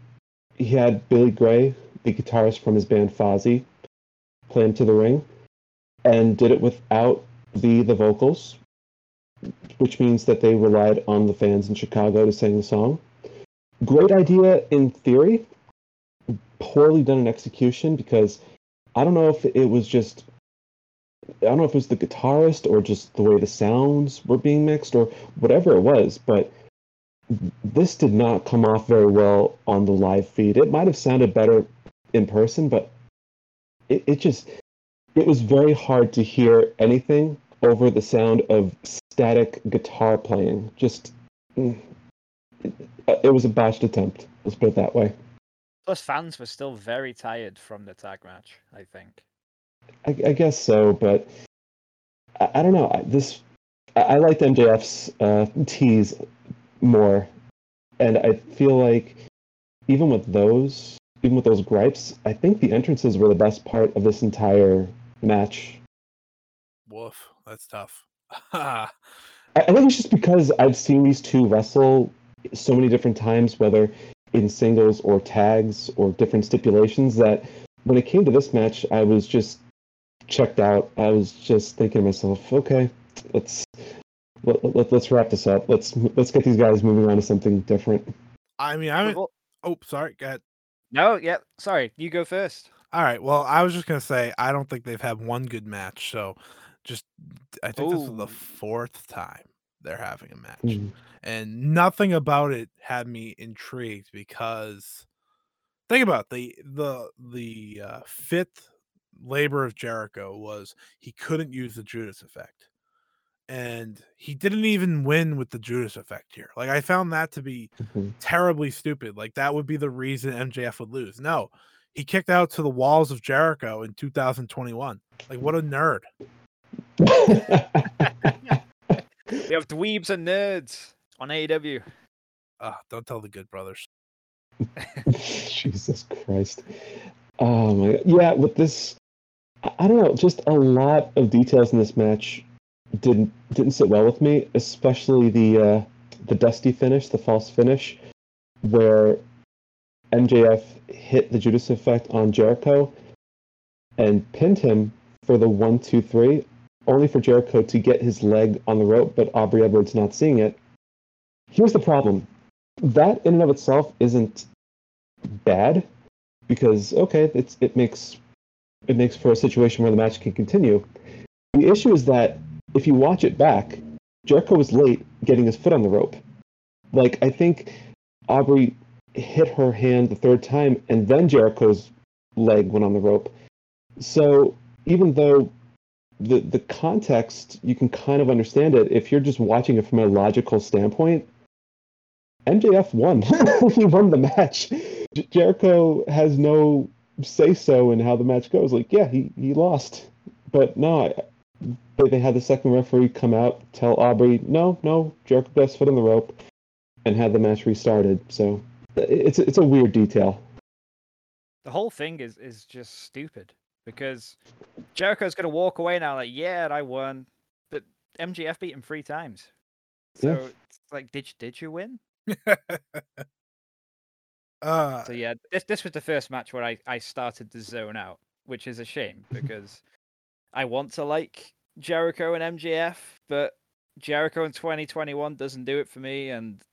he had Billy Grey, the guitarist from his band Fozzy, play him to the ring, and did it without the the vocals, which means that they relied on the fans in Chicago to sing the song. Great idea in theory, poorly done in execution because I don't know if it was just I don't know if it was the guitarist or just the way the sounds were being mixed or whatever it was, but this did not come off very well on the live feed. It might have sounded better in person, but it, it just it was very hard to hear anything over the sound of static guitar playing. Just mm, it, it was a botched attempt. Let's put it that way. Plus, fans were still very tired from the tag match. I think. I, I guess so, but I, I don't know. I, this I, I liked MJF's uh, tease more, and I feel like even with those, even with those gripes, I think the entrances were the best part of this entire match. Woof, that's tough. *laughs* I, I think it's just because I've seen these two wrestle so many different times, whether in singles or tags or different stipulations, that when it came to this match, I was just checked out. I was just thinking to myself, okay, let's let, let, let's wrap this up. Let's let's get these guys moving on to something different. I mean, I We've all- oh, sorry, go ahead. No, yeah. Sorry, you go first. All right. Well, I was just gonna say I don't think they've had one good match. So, just I think this is the fourth time they're having a match, Mhm. and nothing about it had me intrigued because think about it, the the the uh, fifth labor of Jericho was he couldn't use the Judas effect, and he didn't even win with the Judas effect here. Like I found that to be Mhm. terribly stupid. Like that would be the reason MJF would lose. No, he kicked out to the walls of Jericho in 2021. Like what a nerd. *laughs* We have dweebs and nerds on AEW. Ah, don't tell the good brothers. *laughs* *laughs* Jesus Christ. Oh my god. Yeah, with this I don't know, just a lot of details in this match didn't didn't sit well with me, especially the uh the dusty finish, the false finish, where MJF hit the Judas effect on Jericho and pinned him for the one, two, three, only for Jericho to get his leg on the rope, but Aubrey Edwards not seeing it. Here's the problem. That in and of itself isn't bad because okay, it's it makes it makes for a situation where the match can continue. The issue is that if you watch it back, Jericho was late getting his foot on the rope. Like I think Aubrey hit her hand the third time, and then Jericho's leg went on the rope. So even though the the context you can kind of understand it if you're just watching it from a logical standpoint, MJF won. *laughs* he won the match. Jericho has no say so in how the match goes. Like, yeah, he, he lost. But no, I, they, they had the second referee come out, tell Aubrey, no, no, Jericho got his foot on the rope, and had the match restarted. So it's it's a weird detail. The whole thing is is just stupid because Jericho's gonna walk away now like, yeah, I won, but MJF beat him three times. So Yeah. it's like, did did you win? *laughs* uh, So yeah, this this was the first match where I I started to zone out, which is a shame *laughs* because I want to like Jericho and MJF, but Jericho in 2021 doesn't do it for me, and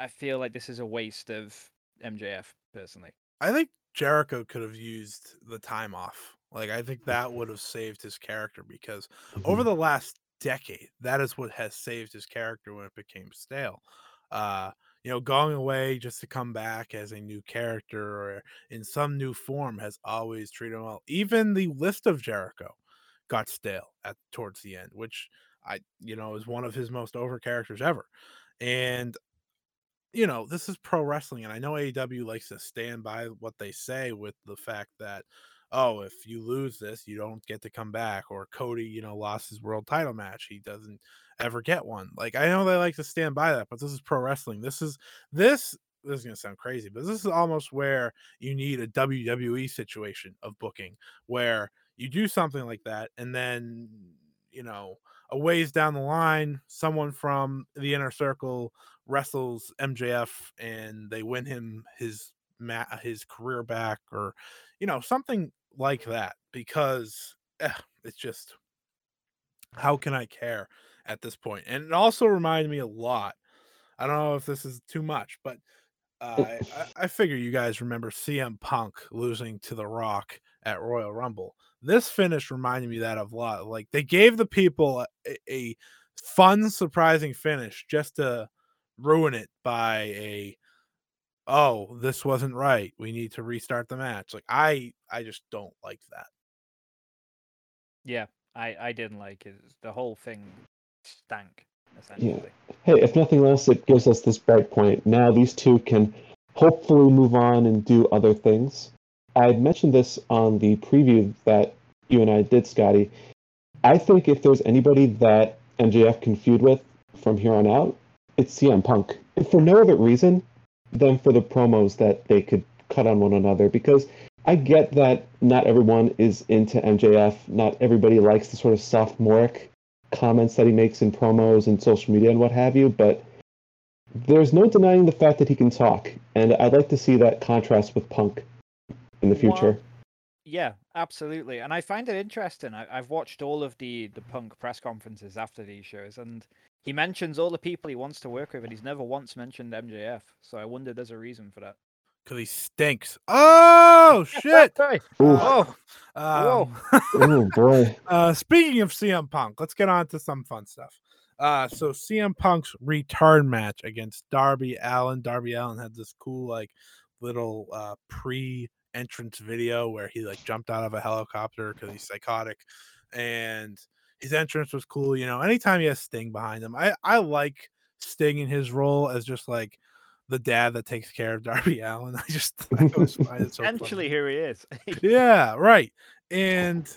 I feel like this is a waste of MJF personally. I think Jericho could have used the time off. Like I think that would have saved his character because over the last decade, that is what has saved his character when it became stale. Uh, you know, going away just to come back as a new character or in some new form has always treated him well. Even the list of Jericho got stale at towards the end, which I you know is one of his most over characters ever. And you know, this is pro wrestling, and I know AEW likes to stand by what they say with the fact that, oh, if you lose this, you don't get to come back. Or Cody, you know, lost his world title match. He doesn't ever get one. Like, I know they like to stand by that, but this is pro wrestling. This is this this is gonna sound crazy, but this is almost where you need a WWE situation of booking where you do something like that, and then you know, a ways down the line, someone from the inner circle wrestles MJF and they win him his ma- his career back or you know something like that because eh, it's just how can I care at this point? And it also reminded me a lot. I don't know if this is too much, but uh, I, I- figure you guys remember CM Punk losing to The Rock at Royal Rumble. This finish reminded me that of a lot. Like they gave the people a, a fun, surprising finish just to ruin it by a oh this wasn't right we need to restart the match like i i just don't like that Yeah, I I didn't like it. The whole thing stank essentially. Hey, if nothing else, it gives us this bright point. Now these two can hopefully move on and do other things. I mentioned this on the preview that you and I did, Scotty. I think if there's anybody that MJF can feud with from here on out, it's CM Punk. And for no other reason than for the promos that they could cut on one another. Because I get that not everyone is into MJF. Not everybody likes the sort of sophomoric comments that he makes in promos and social media and what have you, but there's no denying the fact that he can talk. And I'd like to see that contrast with Punk in the future. Well, Yeah, absolutely. And I find it interesting. I, I've watched all of the the punk press conferences after these shows, and he mentions all the people he wants to work with, and he's never once mentioned MJF. So I wonder there's a reason for that. because he stinks oh shit *laughs* Hey, Ooh, oh, um, *laughs* oh boy. *laughs* Uh, speaking of CM Punk, let's get on to some fun stuff. Uh, so CM Punk's return match against Darby Allin. Darby Allin had this cool like little uh pre-entrance video where he like jumped out of a helicopter because he's psychotic, and his entrance was cool. You know, anytime he has Sting behind him, I I like Sting in his role as just like the dad that takes care of *laughs* Darby Allin. I just I always find it *laughs* so funny here he is. *laughs* yeah, right. And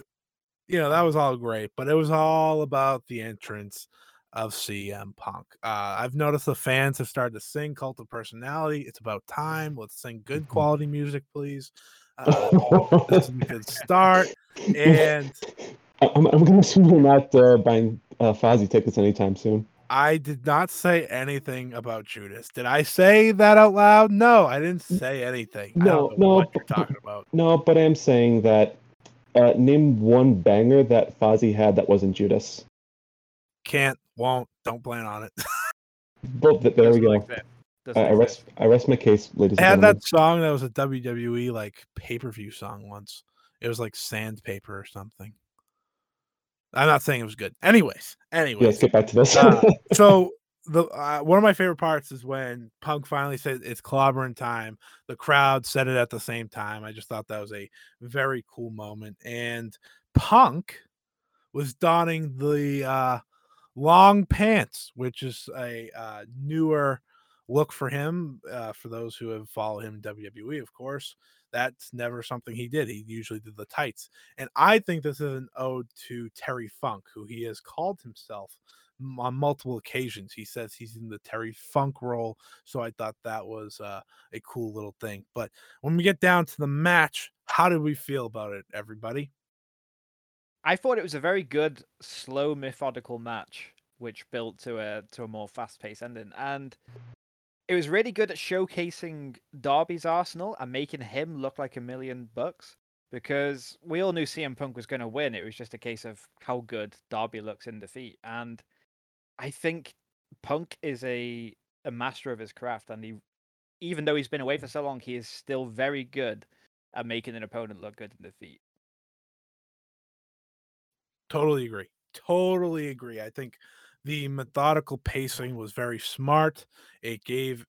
you know, that was all great, but it was all about the entrance of CM Punk. Uh, I've noticed the fans have started to sing Cult of Personality. It's about time. Let's sing good quality music, please. Uh, this is a good *laughs* start. And I'm, I'm going to assume you're not uh, buying uh, Fozzy tickets anytime soon. I did not say anything about Judas. Did I say that out loud? No, I didn't say anything. No, no, what you're talking about. No, but I am saying that uh, name one banger that Fozzy had that wasn't Judas. Can't, won't, don't plan on it. *laughs* Well, th- there we Doesn't go. exist. Doesn't I, I rest. exist. I rest my case, ladies I and had gentlemen. that song that was a WWE like pay per view song once. It was like Sandpaper or something. I'm not saying it was good. Anyways, Yeah, anyways. let's get back to this. Uh, *laughs* so the uh, one of my favorite parts is when Punk finally said it's clobbering time. The crowd said it at the same time. I just thought that was a very cool moment. And Punk was donning the uh, long pants, which is a uh, newer look for him. Uh, for those who have followed him WWE, of course, That's never something he did. He usually did the tights. And I think this is an ode to Terry Funk, who he has called himself on multiple occasions. He says he's in the Terry Funk role. So I thought that was uh, a cool little thing. But when we get down to the match, how did we feel about it, everybody? I thought it was a very good, slow, methodical match, which built to a to a more fast-paced ending, and it was really good at showcasing Darby's arsenal and making him look like a million bucks. Because we all knew CM Punk was going to win. It was just a case of how good Darby looks in defeat, and I think Punk is a a master of his craft, and he, even though he's been away for so long, he is still very good at making an opponent look good in defeat. Totally agree. Totally agree. I think the methodical pacing was very smart. It gave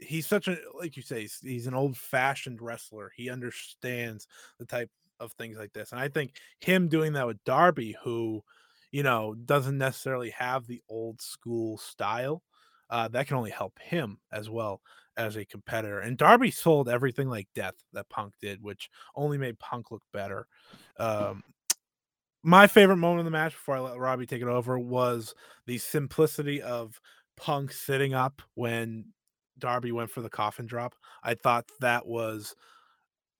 he's such a like you say he's, he's an old fashioned wrestler. He understands the type of things like this. And I think him doing that with Darby who you know doesn't necessarily have the old school style uh, that can only help him as well as a competitor. And Darby sold everything like death that Punk did, which only made Punk look better. Um, my favorite moment of the match before I let Robbie take it over was the simplicity of Punk sitting up when Darby went for the coffin drop. I thought that was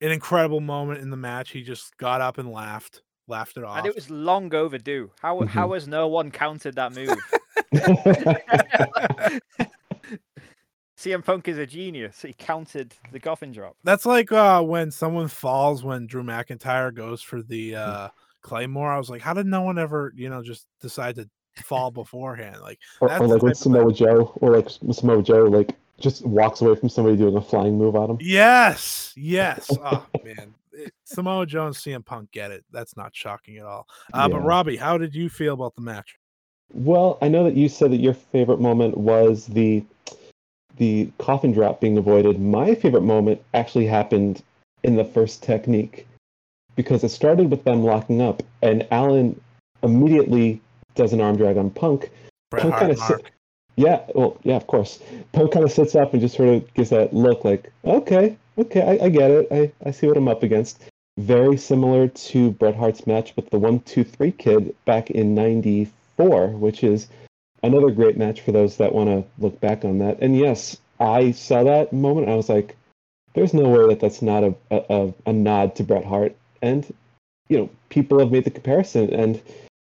an incredible moment in the match. He just got up and laughed, laughed it off. And it was long overdue. How Mhm. how has no one countered that move? *laughs* *laughs* CM Punk is a genius. He counted the coffin drop. That's like uh, when someone falls when Drew McIntyre goes for the uh, Claymore. I was like, how did no one ever, you know, just decide to fall beforehand? Like, or, That's or like when type of Samoa Joe, or like Samoa Joe, like just walks away from somebody doing a flying move on him. yes, yes. *laughs* Oh man, It- Samoa Joe and CM Punk get it. That's not shocking at all. Uh, But Robbie, how did you feel about the match? Well, I know that you said that your favorite moment was the the coffin drop being avoided. My favorite moment actually happened in the first technique because it started with them locking up, and Allin immediately does an arm drag on Punk. Bret Punk kind of yeah, well, yeah, of course. Punk kind of sits up and just sort of gives that look like, okay, okay, I, I get it. I, I see what I'm up against. Very similar to Bret Hart's match with the one, two, three kid back in '94, which is another great match for those that want to look back on that. And yes, I saw that moment. I was like, there's no way that that's not a, a- a nod to Bret Hart. And, you know, people have made the comparison, and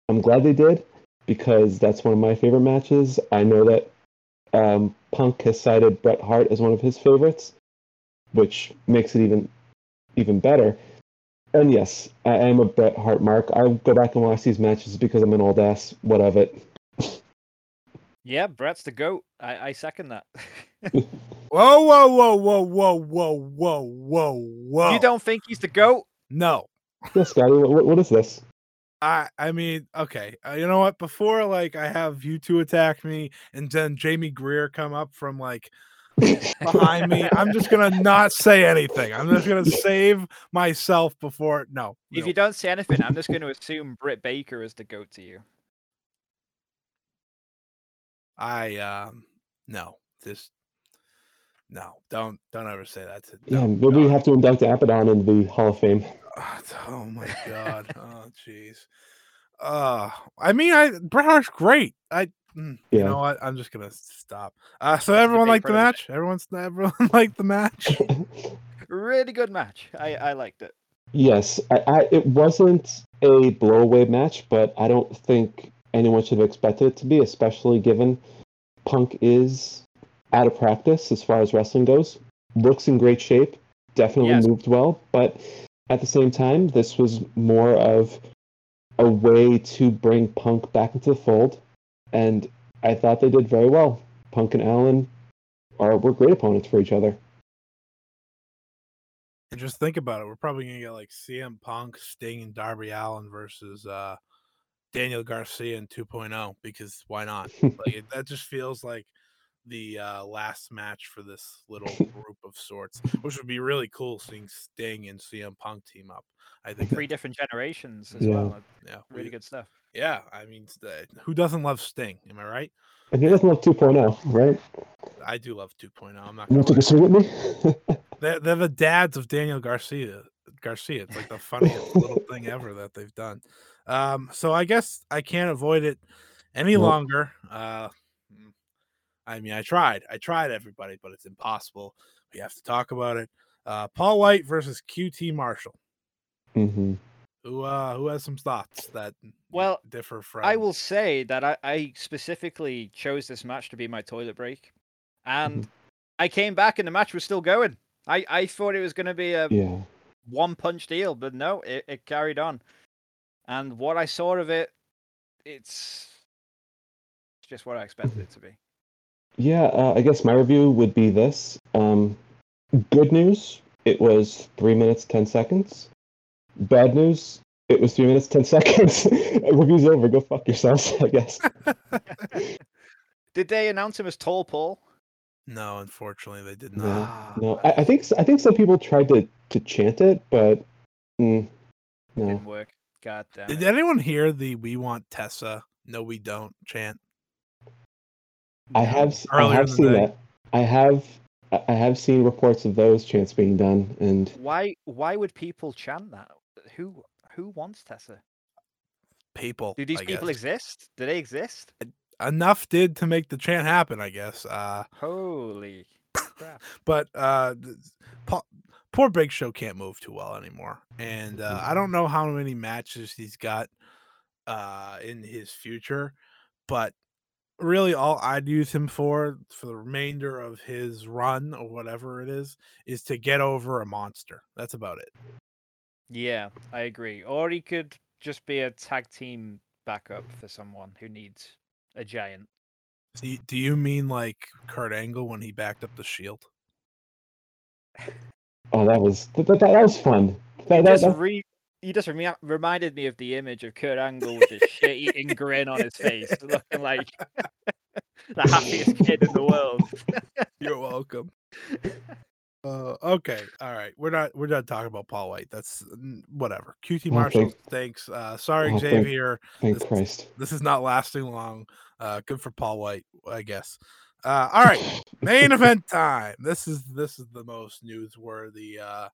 I'm glad they did because that's one of my favorite matches. I know that um, Punk has cited Bret Hart as one of his favorites, which makes it even even better. And yes, I am a Bret Hart mark. I go back and watch these matches because I'm an old ass. What of it? Yeah, Bret's the goat. I, I second that. Whoa, *laughs* whoa, whoa, whoa, whoa, whoa, whoa, whoa, whoa. You don't think he's the goat? No. Yes, Scotty. What, what is this? I I mean, okay. Uh, you know what? Before like I have you two attack me and then Jamie Greer come up from like behind me, *laughs* I'm just gonna not say anything. I'm just gonna *laughs* save myself before no. If no. you don't say anything, I'm just going to assume Britt Baker is the goat to you. I um no, just no, don't don't ever say that to Yeah, don't- maybe we have to induct Abaddon into the Hall of Fame. Ah, Oh my god. *laughs* oh jeez. Uh I mean I Bret Hart's great. I mm, you Yeah. know what? I'm just gonna stop. Uh so a everyone liked the part of match? Everyone's everyone *laughs* liked the match? *laughs* Really good match. I, I liked it. yes, I, I, it wasn't a blowaway match, but I don't think anyone should have expected it to be, especially given Punk is out of practice as far as wrestling goes. Looks in great shape, definitely Yes. moved well, but at the same time, this was more of a way to bring Punk back into the fold, and I thought they did very well. Punk and Allin are were great opponents for each other. And just think about it. We're probably gonna get like CM Punk, Sting, and Darby Allin versus uh Daniel Garcia in 2.0 because why not? *laughs* like it, that just feels like the uh last match for this little *laughs* group of sorts, which would be really cool seeing Sting and CM Punk team up. I think Three that, different generations as Yeah. well. yeah, Really we- good stuff. Yeah, I mean, uh, who doesn't love Sting? Am I right? And he doesn't love 2.0, right? I do love 2.0. I'm not You gonna want to lie. disagree with me? *laughs* They're, they're the dads of Daniel Garcia. Garcia. It's like the funniest little *laughs* thing ever that they've done. Um, so I guess I can't avoid it any Nope. longer. Uh, I mean, I tried. I tried everybody, but it's impossible. We have to talk about it. Uh, Paul White versus QT Marshall. hmm Who uh, who has some thoughts that Well, differ from? I will say that I, I specifically chose this match to be my toilet break, and I came back and the match was still going. I, I thought it was going to be a Yeah. one punch deal, but no, it, it carried on. And what I saw of it, it's it's just what I expected it to be. Yeah, uh, I guess my review would be this. Um, good news, it was three minutes, 10 seconds. Bad news, it was three minutes, 10 *laughs* seconds. *laughs* Review's over. Go fuck yourselves, *laughs* I guess. Did they announce him as Tall Paul? no, unfortunately, they did not. Ah, No, I, I think s- I think some people tried to, to chant it, but mm, no. didn't work. God damn. Did anyone hear the "We want Tessa"? No, we don't chant. I have s- I Earlier have seen that. I have I I have seen reports of those chants being done, and Why why would people chant that? Who who wants Tessa? People. Do these I people guess. exist? Do they exist? Enough did to make the chant happen, I guess. Uh, Holy crap. *laughs* but uh, th- Paul, poor Big Show can't move too well anymore, and uh, I don't know how many matches he's got uh, in his future, but really all I'd use him for for the remainder of his run or whatever it is is to get over a monster. That's about it. Yeah, I agree. Or he could just be a tag team backup for someone who needs a giant. Do you, do you mean like Kurt Angle when he backed up the Shield? *laughs* oh, that was that, that, that was fun. That, You that, just re you just remi- reminded me of the image of Kurt Angle with this shit-eating grin on his face, looking like *laughs* the happiest kid in the world. You're welcome. Uh, okay, all right. We're not we're not talking about Paul White. That's whatever. QT Oh, Marshall, thank- thanks. Uh, sorry, Oh, thank- Xavier. thank this- Christ. This is not lasting long. Uh, good for Paul White, I guess. Uh, all right, main event time. This is this is the most newsworthy uh,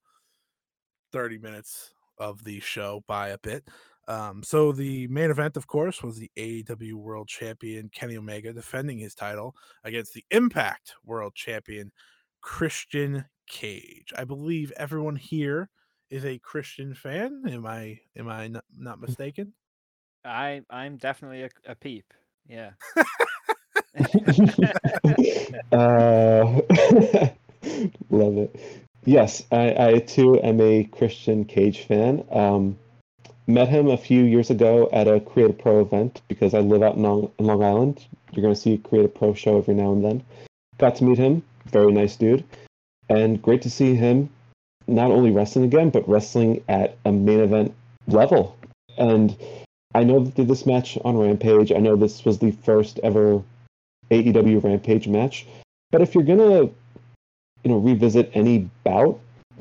thirty minutes of the show by a bit. Um, so the main event, of course, was the AEW World Champion Kenny Omega defending his title against the Impact World Champion Christian Cage. I believe everyone here is a Christian fan. Am I am I not, not mistaken? I I'm definitely a, a peep. Yeah. *laughs* *laughs* *laughs* uh, love it. Yes, I, I too am a Christian Cage fan. Um, met him a few years ago at a Create A Pro event because I live out in Long, Long Island. You're going to see a Create A Pro show every now and then. Got to meet him. Very nice dude. And great to see him not only wrestling again, but wrestling at a main event level. And I know that did this match on Rampage. I know this was the first ever AEW Rampage match. But if you're gonna, you know, revisit any bout,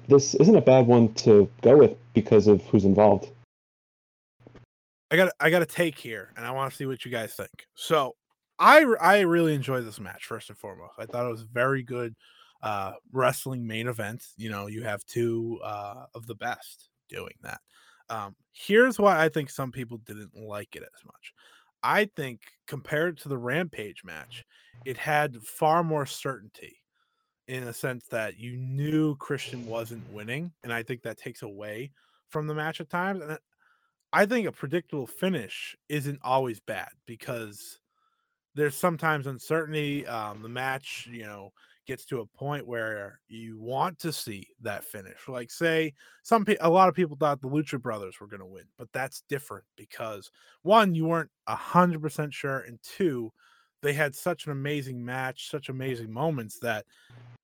this isn't a bad one to go with because of who's involved. I got I got a take here, and I want to see what you guys think. So, I I really enjoyed this match first and foremost. I thought it was very good uh, wrestling main event. You know, you have two uh, of the best doing that. Um, here's why I think some people didn't like it as much. I think compared to the Rampage match, it had far more certainty in a sense that you knew Christian wasn't winning, and I think that takes away from the match at times. And I think a predictable finish isn't always bad because there's sometimes uncertainty. Um, the match, you know, gets to a point where you want to see that finish. Like, say, some pe- a lot of people thought the Lucha Brothers were going to win, but that's different because one, you weren't a hundred percent sure, and two, they had such an amazing match, such amazing moments that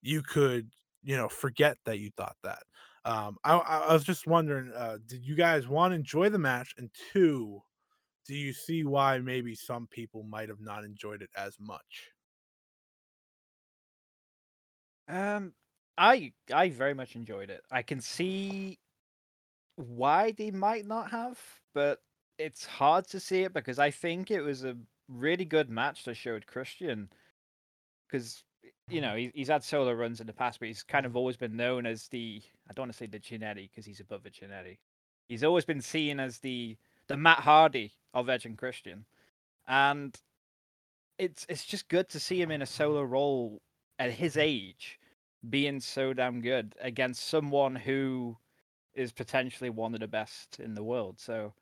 you could, you know, forget that you thought that. Um, I, I was just wondering, uh, did you guys one enjoy the match, and two, do you see why maybe some people might have not enjoyed it as much? Um, I I very much enjoyed it. I can see why they might not have, but it's hard to see it because I think it was a really good match that showed Christian. Because you mm-hmm. know, he's had solo runs in the past, but he's kind of always been known as the I don't want to say the Jannetty because he's above the Jannetty. He's always been seen as the the Matt Hardy of Edge and Christian, and it's it's just good to see him in a solo role at his age, being so damn good against someone who is potentially one of the best in the world. So,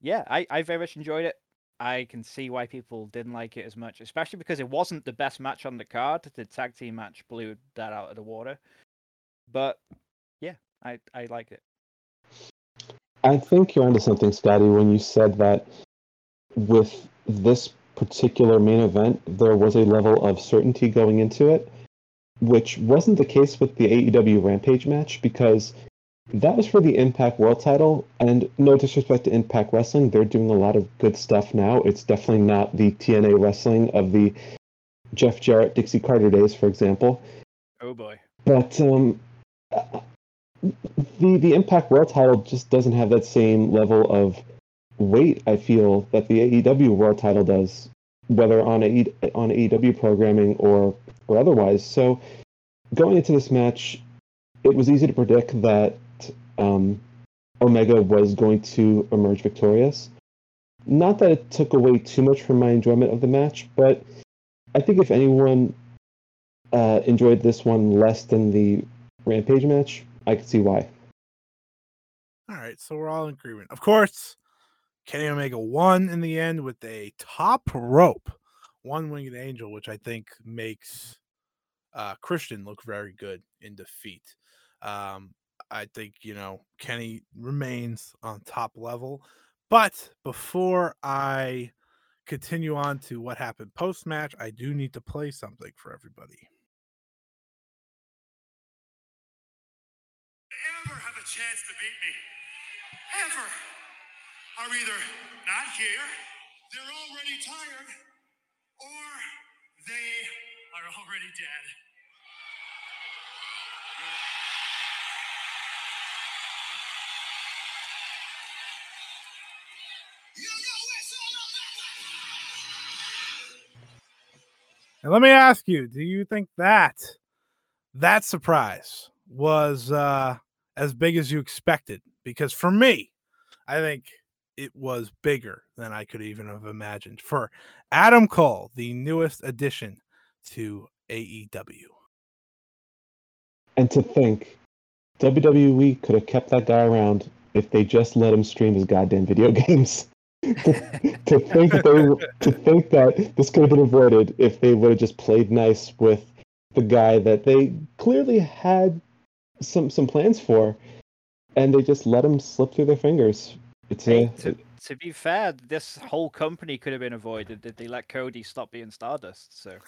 yeah, I I very much enjoyed it. I can see why people didn't like it as much, especially because it wasn't the best match on the card. The tag team match blew that out of the water. But yeah, I I like it. I think you're onto something, Scotty, when you said that with this particular main event, there was a level of certainty going into it, which wasn't the case with the AEW Rampage match because that was for the Impact World title. And no disrespect to Impact Wrestling, they're doing a lot of good stuff now. It's definitely not the TNA wrestling of the Jeff Jarrett, Dixie Carter days, for example. Oh boy. But um, the the Impact World title just doesn't have that same level of weight. I feel that the AEW World title does, whether on a on AEW programming or or otherwise. So going into this match, it was easy to predict that um, Omega was going to emerge victorious. Not that it took away too much from my enjoyment of the match, but I think if anyone uh, enjoyed this one less than the Rampage match, I could see why. All right, so we're all in agreement. Of course, Kenny Omega won in the end with a top rope, one winged angel, which I think makes uh, Christian look very good in defeat. Um, I think you know Kenny remains on top level, but before I continue on to what happened post match, I do need to play something for everybody. Ever have a chance to beat me? Ever? Are either not here, they're already tired, or they are already dead. You know it's all about And let me ask you, do you think that that surprise was uh as big as you expected? Because for me, I think it was bigger than I could even have imagined. For Adam Cole, the newest addition to AEW. And to think, WWE could have kept that guy around if they just let him stream his goddamn video *laughs* games. To, to think that they, to think that this could have been avoided if they would have just played nice with the guy that they clearly had some some plans for, and they just let him slip through their fingers. It's Hey, a, to, to be fair, this whole company could have been avoided if they let Cody stop being Stardust. So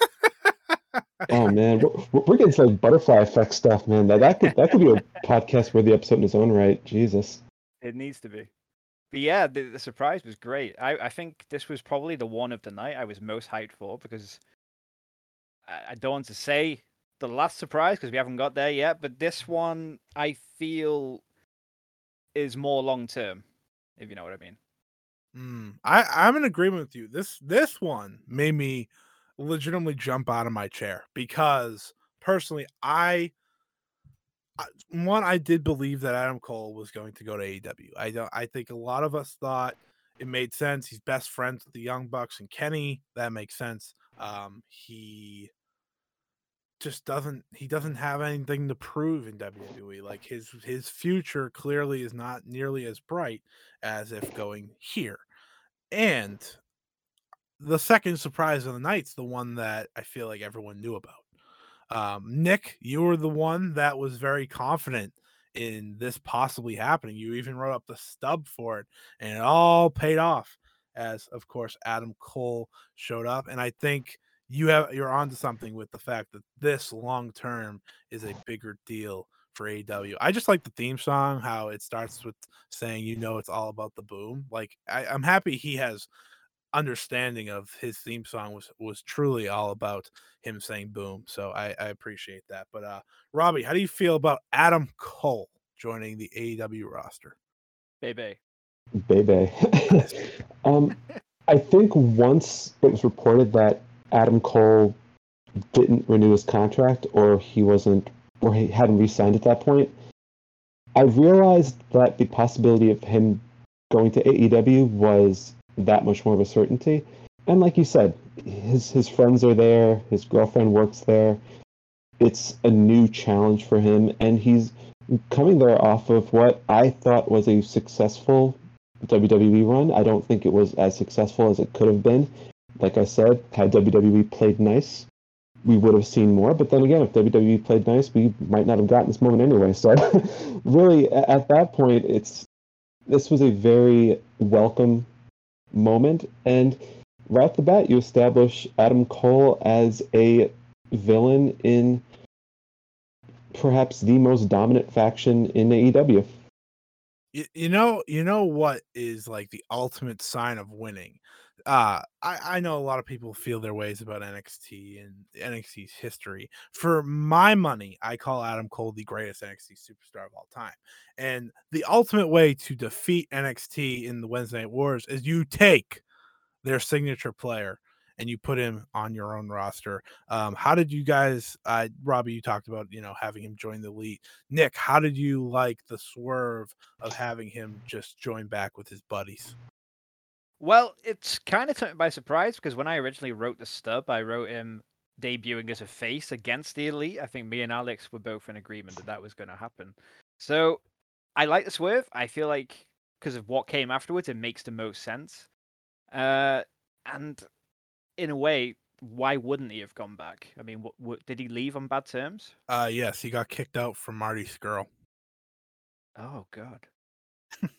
*laughs* oh man, we're, we're getting some butterfly effect stuff, man. That that could that could be a *laughs* podcast worthy episode in its own right. Jesus. it needs to be. But yeah, the, the surprise was great. I, I think this was probably the one of the night I was most hyped for because I, I don't want to say the last surprise because we haven't got there yet, but this one I feel is more long term, if you know what I mean. Mm, I, I'm in agreement with you. This this one made me legitimately jump out of my chair because personally, I I- one I did believe that Adam Cole was going to go to AEW. I don't. I think a lot of us thought it made sense. He's best friends with the Young Bucks and Kenny. That makes sense. Um, he just doesn't. He doesn't have anything to prove in WWE. Like his his future clearly is not nearly as bright as if going here. And the second surprise of the night's the one that I feel like everyone knew about. Um, Nick, you were the one that was very confident in this possibly happening. You even wrote up the stub for it, and it all paid off. As of course Adam Cole showed up, and I think you have you're onto something with the fact that this long term is a bigger deal for AEW. I just like the theme song, how it starts with saying, "You know, it's all about the boom." Like I, I'm happy he has understanding of his theme song was was truly all about him saying boom. So I, I appreciate that. But uh Robbie, how do you feel about Adam Cole joining the AEW roster? Baby. Bebe. *laughs* um, I think once it was reported that Adam Cole didn't renew his contract or he wasn't or he hadn't re-signed at that point, I realized that the possibility of him going to AEW was that much more of a certainty. And like you said, his his friends are there, his girlfriend works there. It's a new challenge for him, and he's coming there off of what I thought was a successful WWE run. I don't think it was as successful as it could have been. Like I said, had WWE played nice, we would have seen more. But then again, if WWE played nice, we might not have gotten this moment anyway. So, *laughs* really, at that point, it's this was a very welcome moment, and right off the bat, you establish Adam Cole as a villain in perhaps the most dominant faction in AEW. you, you know you know what is like the ultimate sign of winning uh I, I know a lot of people feel their ways about nxt and nxt's history. For my money i call adam cole the greatest nxt superstar of all time. And the ultimate way to defeat nxt in the wednesday night wars is you take their signature player and you put him on your own roster. Um how did you guys uh robbie you talked about you know having him join the elite. Nick how did you like the swerve of having him just join back with his buddies. Well, it's kind of took me by surprise because when I originally wrote the stub, I wrote him debuting as a face against the elite. I think me and Alex were both in agreement that that was going to happen. So I like the swerve. I feel like because of what came afterwards, it makes the most sense. Uh, and in a way, why wouldn't he have gone back? I mean, what, what did he leave on bad terms? Uh yes, he got kicked out from Marty Scurll. Oh God. *laughs*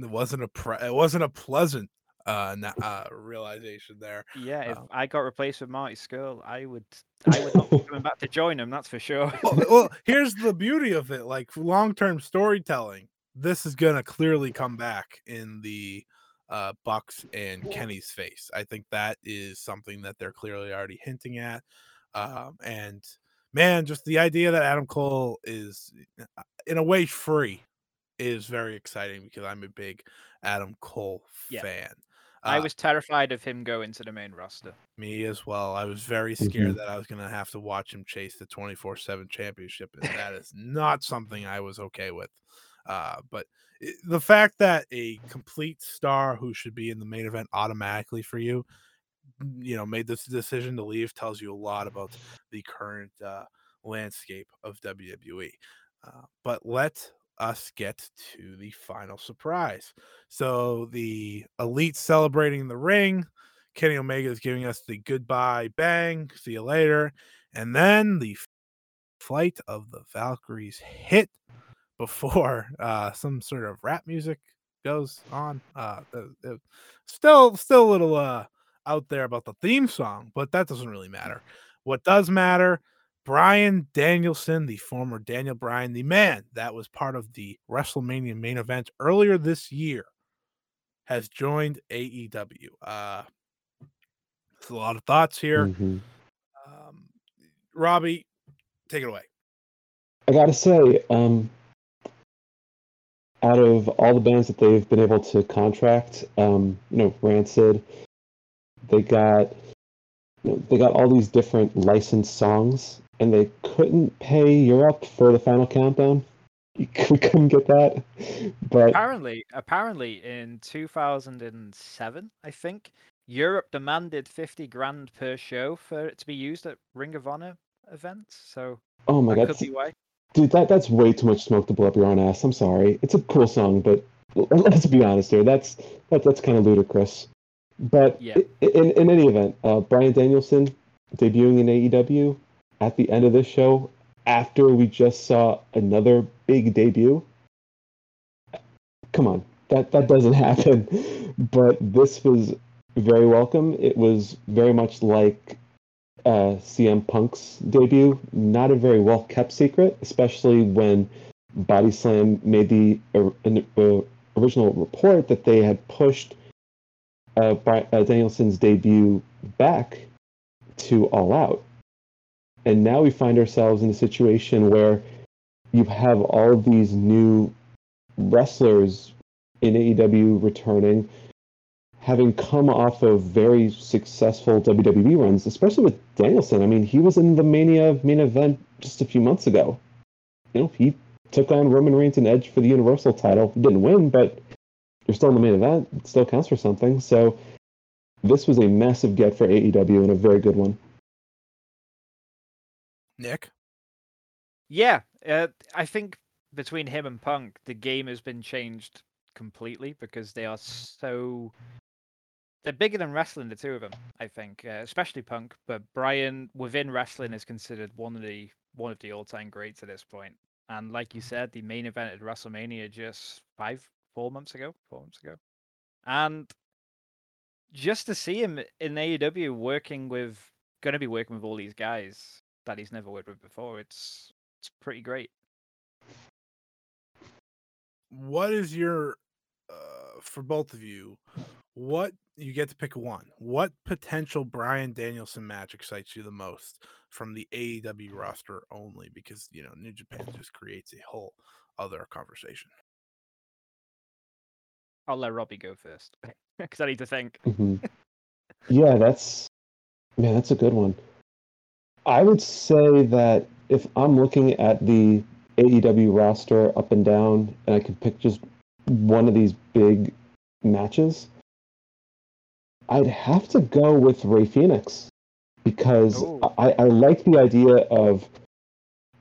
It wasn't a pre- it wasn't a pleasant uh, uh realization there. Yeah, if Um, I got replaced with Marty Scurll, I would, I would not be *laughs* coming back to join him. That's for sure. *laughs* well, well, here's the beauty of it like long-term storytelling. This is going to clearly come back in the uh Bucks and Kenny's face. I think that is something that they're clearly already hinting at. Um and man, just the idea that Adam Cole is uh, in a way free is very exciting because I'm a big Adam Cole Yeah. fan. I Uh, was terrified of him going to the main roster. me as well. I was very scared that I was going to have to watch him chase the 24 7 championship. And that is not something I was okay with. Uh, but i- the fact that a complete star who should be in the main event automatically for you, you know, made this decision to leave tells you a lot about the current uh, landscape of WWE. Uh, but let us get to the final surprise. So the elite celebrating the ring. Kenny Omega is giving us the goodbye bang, see you later. And then the flight of the Valkyries hit before *laughs* uh, some sort of rap music goes on. Uh, the- the- still, still a little uh, out there about the theme song, but that doesn't really matter. What does matter, Bryan Danielson, the former Daniel Bryan, the man that was part of the WrestleMania main event earlier this year, has joined AEW. Uh, there's a lot of thoughts here. Mhm. Um, Robbie, take it away. I gotta say, um, out of all the bands that they've been able to contract, um, you know, Rancid, they got you know, they got all these different licensed songs, and they couldn't pay Europe for the final countdown. *laughs* We couldn't get that, but Apparently, apparently in 2007, I think Europe demanded 50 grand per show for it to be used at Ring of Honor events. So oh my that god, could be why. dude, that that's way too much smoke to blow up your own ass. I'm sorry, it's a cool song, but *laughs* let's be honest here. That's that, that's kind of ludicrous. But Yeah. in in any event, uh, Bryan Danielson debuting in AEW at the end of this show after we just saw another big debut. Come on, that that doesn't *laughs* happen. But this was very welcome. It was very much like uh, CM Punk's debut. Not a very well kept secret, especially when Body Slam made the uh, original report that they had pushed uh, uh, Danielson's debut back to All Out. And now we find ourselves in a situation where you have all these new wrestlers in AEW returning having come off of very successful WWE runs, especially with Danielson. I mean, he was in the Mania main event just a few months ago. You know, he took on Roman Reigns and Edge for the Universal title. He Didn't win, but you're still in the main event. It still counts for something. So this was a massive get for AEW and a very good one. Nick. Yeah, uh, I think between him and Punk, the game has been changed completely because they are so. They're bigger than wrestling, the two of them. I think, uh, especially Punk. But Bryan, within wrestling, is considered one of the one of the all-time greats at this point. And like you said, the main event at WrestleMania just five, four months ago, four months ago, and just to see him in AEW working with, going to be working with all these guys that he's never worked with before. It's it's pretty great. What is your uh, for both of you? What you get to pick one? What potential Bryan Danielson match excites you the most from the AEW roster only? Because you know New Japan just creates a whole other conversation. I'll let Robbie go first *laughs* because I need to think. hmm yeah, that's man, that's a good one. I would say that if I'm looking at the AEW roster up and down, and I could pick just one of these big matches, I'd have to go with Rey Fenix because oh. I, I like the idea of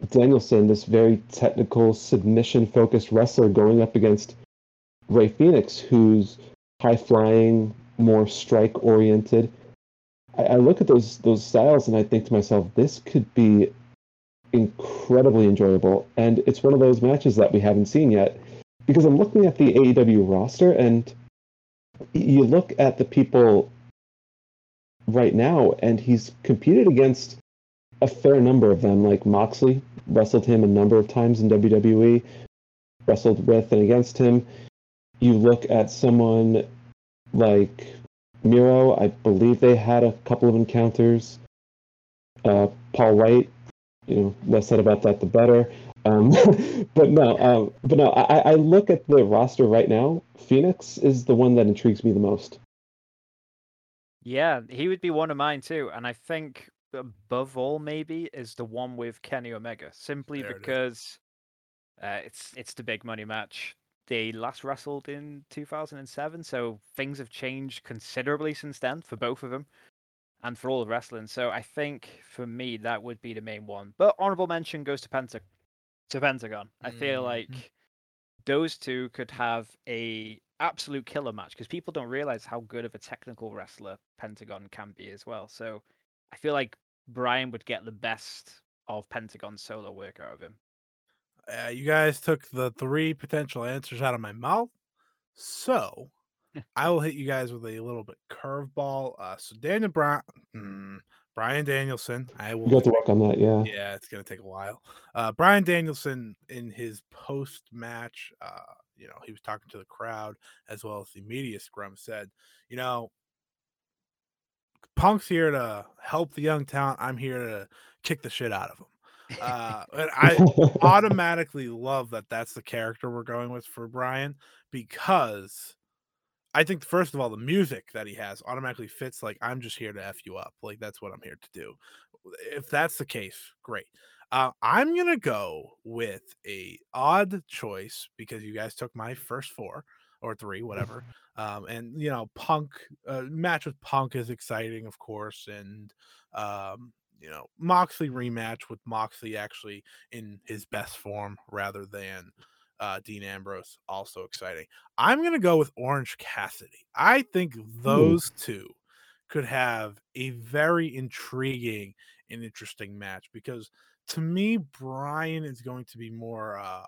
Danielson, this very technical, submission focused wrestler, going up against Rey Fenix, who's high flying, more strike oriented. I, I look at those those styles and I think to myself, this could be incredibly enjoyable. And it's one of those matches that we haven't seen yet. Because I'm looking at the AEW roster and you look at the people right now, and he's competed against a fair number of them, like Moxley, wrestled him a number of times in WWE, wrestled with and against him. You look at someone like Miro, I believe they had a couple of encounters. Uh, Paul White, you know, less said about that, the better. Um, *laughs* but no, um, but no. I, I look at the roster right now. Fenix is the one that intrigues me the most. Yeah, he would be one of mine too, and I think above all maybe is the one with Kenny Omega, simply There it is. because uh, it's it's the big money match. They last wrestled in 2007, so things have changed considerably since then for both of them, and for all of wrestling. So I think for me that would be the main one. But honorable mention goes to Penta to Pentagon. I feel Mhm. like those two could have a absolute killer match because people don't realize how good of a technical wrestler Pentagon can be as well. So I feel like Bryan would get the best of Pentagon's solo work out of him. Uh, you guys took the three potential answers out of my mouth. So I will hit you guys with a little bit curveball. Uh, so Daniel Brown, mm, Bryan Danielson. I will. got to work on that, yeah. Yeah, it's gonna take a while. Uh, Bryan Danielson in his post match, uh, you know, he was talking to the crowd as well as the media scrum. Said, you know, Punk's here to help the young talent. I'm here to kick the shit out of him. Uh, *laughs* and I automatically love that that's the character we're going with for Bryan because I think first of all the music that he has automatically fits like I'm just here to f you up like that's what I'm here to do. If that's the case, great. Uh, I'm gonna go with a odd choice because you guys took my first four or three, whatever. *laughs* Um, and you know, Punk uh, match with Punk is exciting, of course, and um, you know, Moxley rematch with Moxley actually in his best form rather than uh, Dean Ambrose, also exciting. I'm gonna go with Orange Cassidy. I think those two could have a very intriguing and interesting match because to me, Bryan is going to be more uh,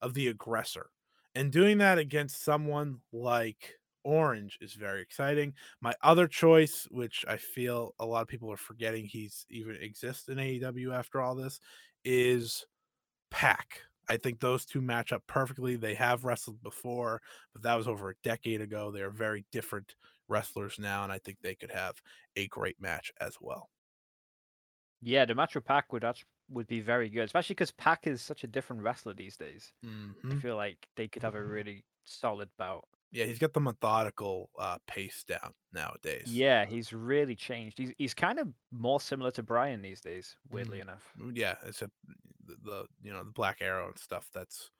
of the aggressor, and doing that against someone like Orange is very exciting. My other choice, which I feel a lot of people are forgetting he's even exists in AEW after all this, is PAC. I think those two match up perfectly. They have wrestled before, but that was over a decade ago. They're very different wrestlers now, and I think they could have a great match as well. Yeah, the match with PAC would actually would be very good, especially because PAC is such a different wrestler these days. I Mhm. feel like they could have a really solid bout. Yeah, he's got the methodical uh, pace down nowadays. Yeah, he's really changed. He's he's kind of more similar to Bryan these days, weirdly Mhm. enough. Mm, yeah, except the, the you know the black arrow and stuff. That's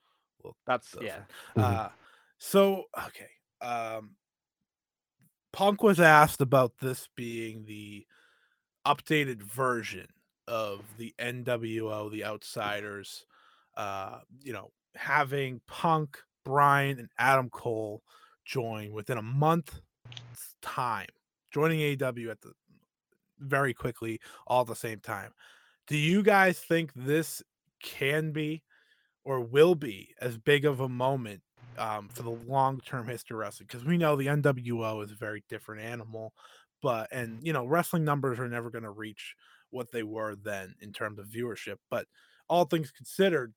well, That's yeah. *laughs* Mhm. Uh, so okay. Um, Punk was asked about this being the updated version of the NWO, the Outsiders. Uh, you know, having Punk, Bryan, and Adam Cole join within a month time, joining AEW at the very quickly, all at the same time. Do you guys think this can be or will be as big of a moment um, for the long term history of wrestling? Because we know the NWO is a very different animal, but and you know wrestling numbers are never going to reach what they were then in terms of viewership. But all things considered,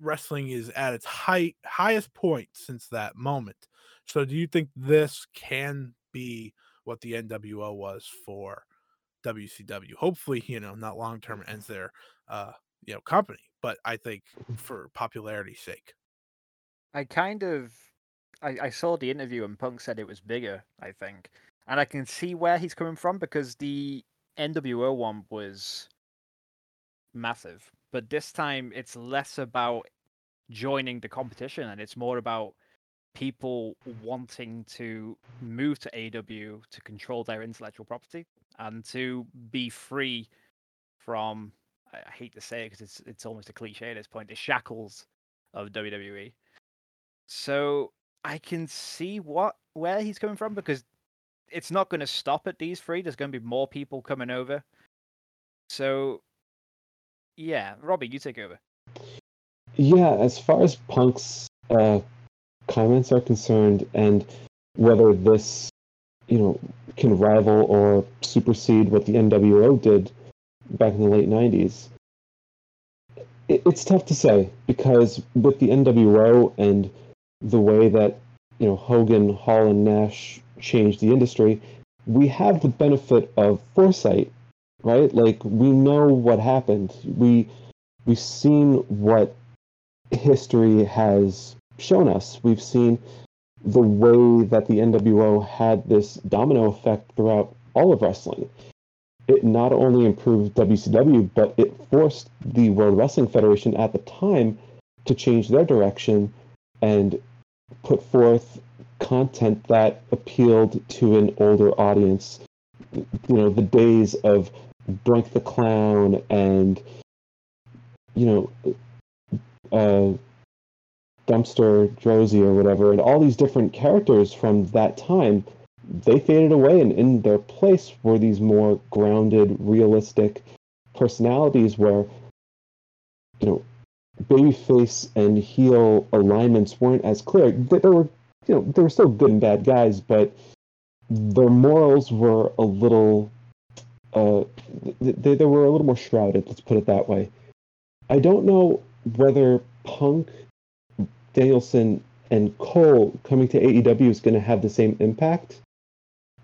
wrestling is at its height highest point since that moment. So do you think this can be what the NWO was for WCW? Hopefully, you know, not long term ends their uh, you know, company, but I think for popularity's sake. I kind of I, I saw the interview and Punk said it was bigger, I think. And I can see where he's coming from because the NWO one was massive. But this time it's less about joining the competition and it's more about people wanting to move to AEW to control their intellectual property and to be free from I hate to say it because it's it's almost a cliche at this point, the shackles of WWE. So I can see what where he's coming from because it's not going to stop at these three. There's going to be more people coming over. So yeah, Robbie, you take over. Yeah, as far as Punk's uh, comments are concerned, and whether this, you know, can rival or supersede what the NWO did back in the late '90s, it's tough to say because with the NWO and the way that you know Hogan, Hall, and Nash changed the industry, we have the benefit of foresight, right? Like we know what happened. We we've seen what history has shown us. We've seen the way that the NWO had this domino effect throughout all of wrestling. It not only improved WCW, but it forced the World Wrestling Federation at the time to change their direction and put forth content that appealed to an older audience. You know, the days of Doink the Clown and, you know, uh, Dumpster Droese or whatever, and all these different characters from that time, they faded away, and in their place were these more grounded, realistic personalities where, you know, babyface and heel alignments weren't as clear. Th- There were, you know, there were still good and bad guys, but their morals were a little, uh, they, they were a little more shrouded. Let's put it that way. I don't know whether Punk, Danielson, and Cole coming to AEW is going to have the same impact.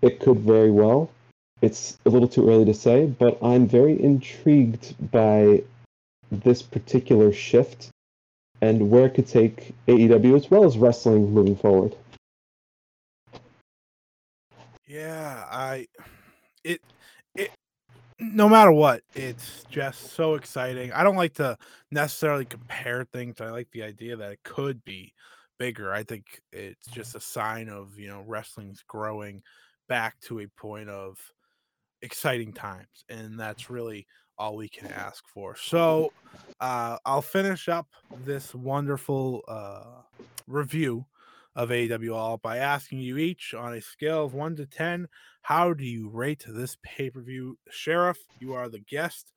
It could very well. It's a little too early to say, but I'm very intrigued by this particular shift and where it could take AEW as well as wrestling moving forward. Yeah, I it no matter what, it's just so exciting. I don't like to necessarily compare things. I like the idea that it could be bigger. I think it's just a sign of, you know, wrestling's growing back to a point of exciting times and that's really all we can ask for. So, uh I'll finish up this wonderful uh review of AWL by asking you each on a scale of 1 to 10 how do you rate this pay per view? Sheriff, you are the guest.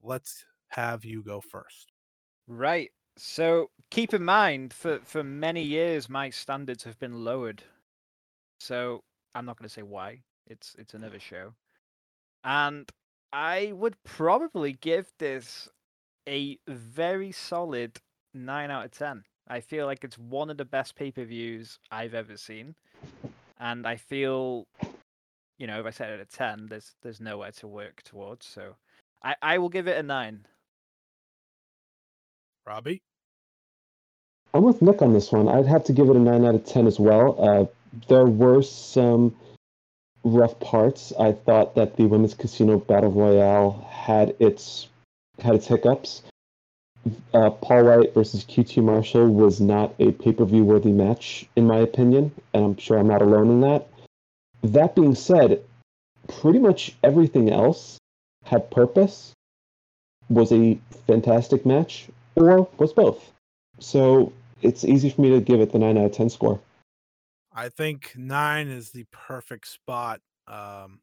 Let's have you go first. Right. So keep in mind, for for many years, my standards have been lowered. So I'm not going to say why. It's it's another show, and I would probably give this a very solid nine out of ten. I feel like it's one of the best pay per views I've ever seen, and I feel, you know, if I set it at ten, there's there's nowhere to work towards. So I I will give it a nine. Robbie? I'm with Nick on this one. I'd have to give it a 9 out of 10 as well. Uh, there were some rough parts. I thought that the women's casino battle royale had its had its hiccups. Uh, Paul White versus QT Marshall was not a pay per view worthy match, in my opinion, and I'm sure I'm not alone in that. That being said, pretty much everything else had purpose, was a fantastic match, or was both. So it's easy for me to give it the 9 out of 10 score. I think nine is the perfect spot. Um,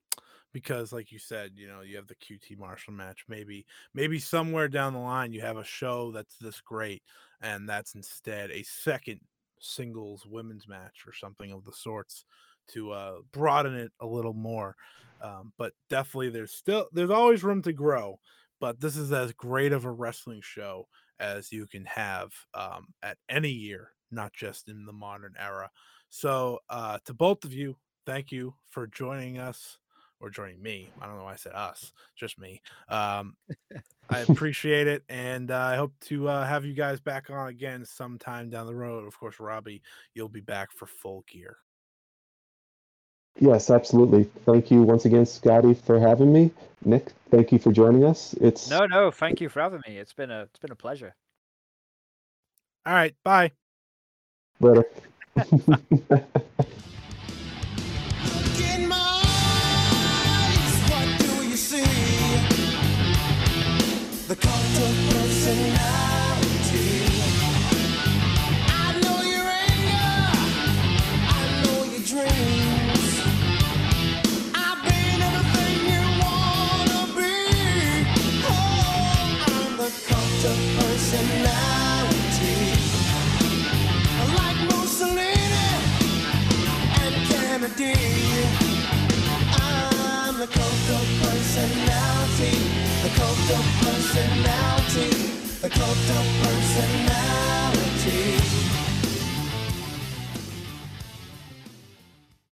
because like you said, you know, you have the QT Marshall match. Maybe, maybe somewhere down the line you have a show that's this great, and that's instead a second singles women's match or something of the sorts to uh, broaden it a little more. Um, but definitely, there's still there's always room to grow. But this is as great of a wrestling show as you can have um, at any year, not just in the modern era. So, uh, to both of you, thank you for joining us or joining me. I don't know why I said us, just me. Um, I *laughs* appreciate it, and uh, I hope to uh, have you guys back on again sometime down the road. Of course, Robbie, you'll be back for full gear. Yes, absolutely. Thank you once again, Scotty, for having me. Nick, thank you for joining us. It's No, no, thank you for having me. It's been a it's been a pleasure. All right, bye. later. *laughs* in my eyes, what do you see? The cult of personality. Personality, the cult of personality.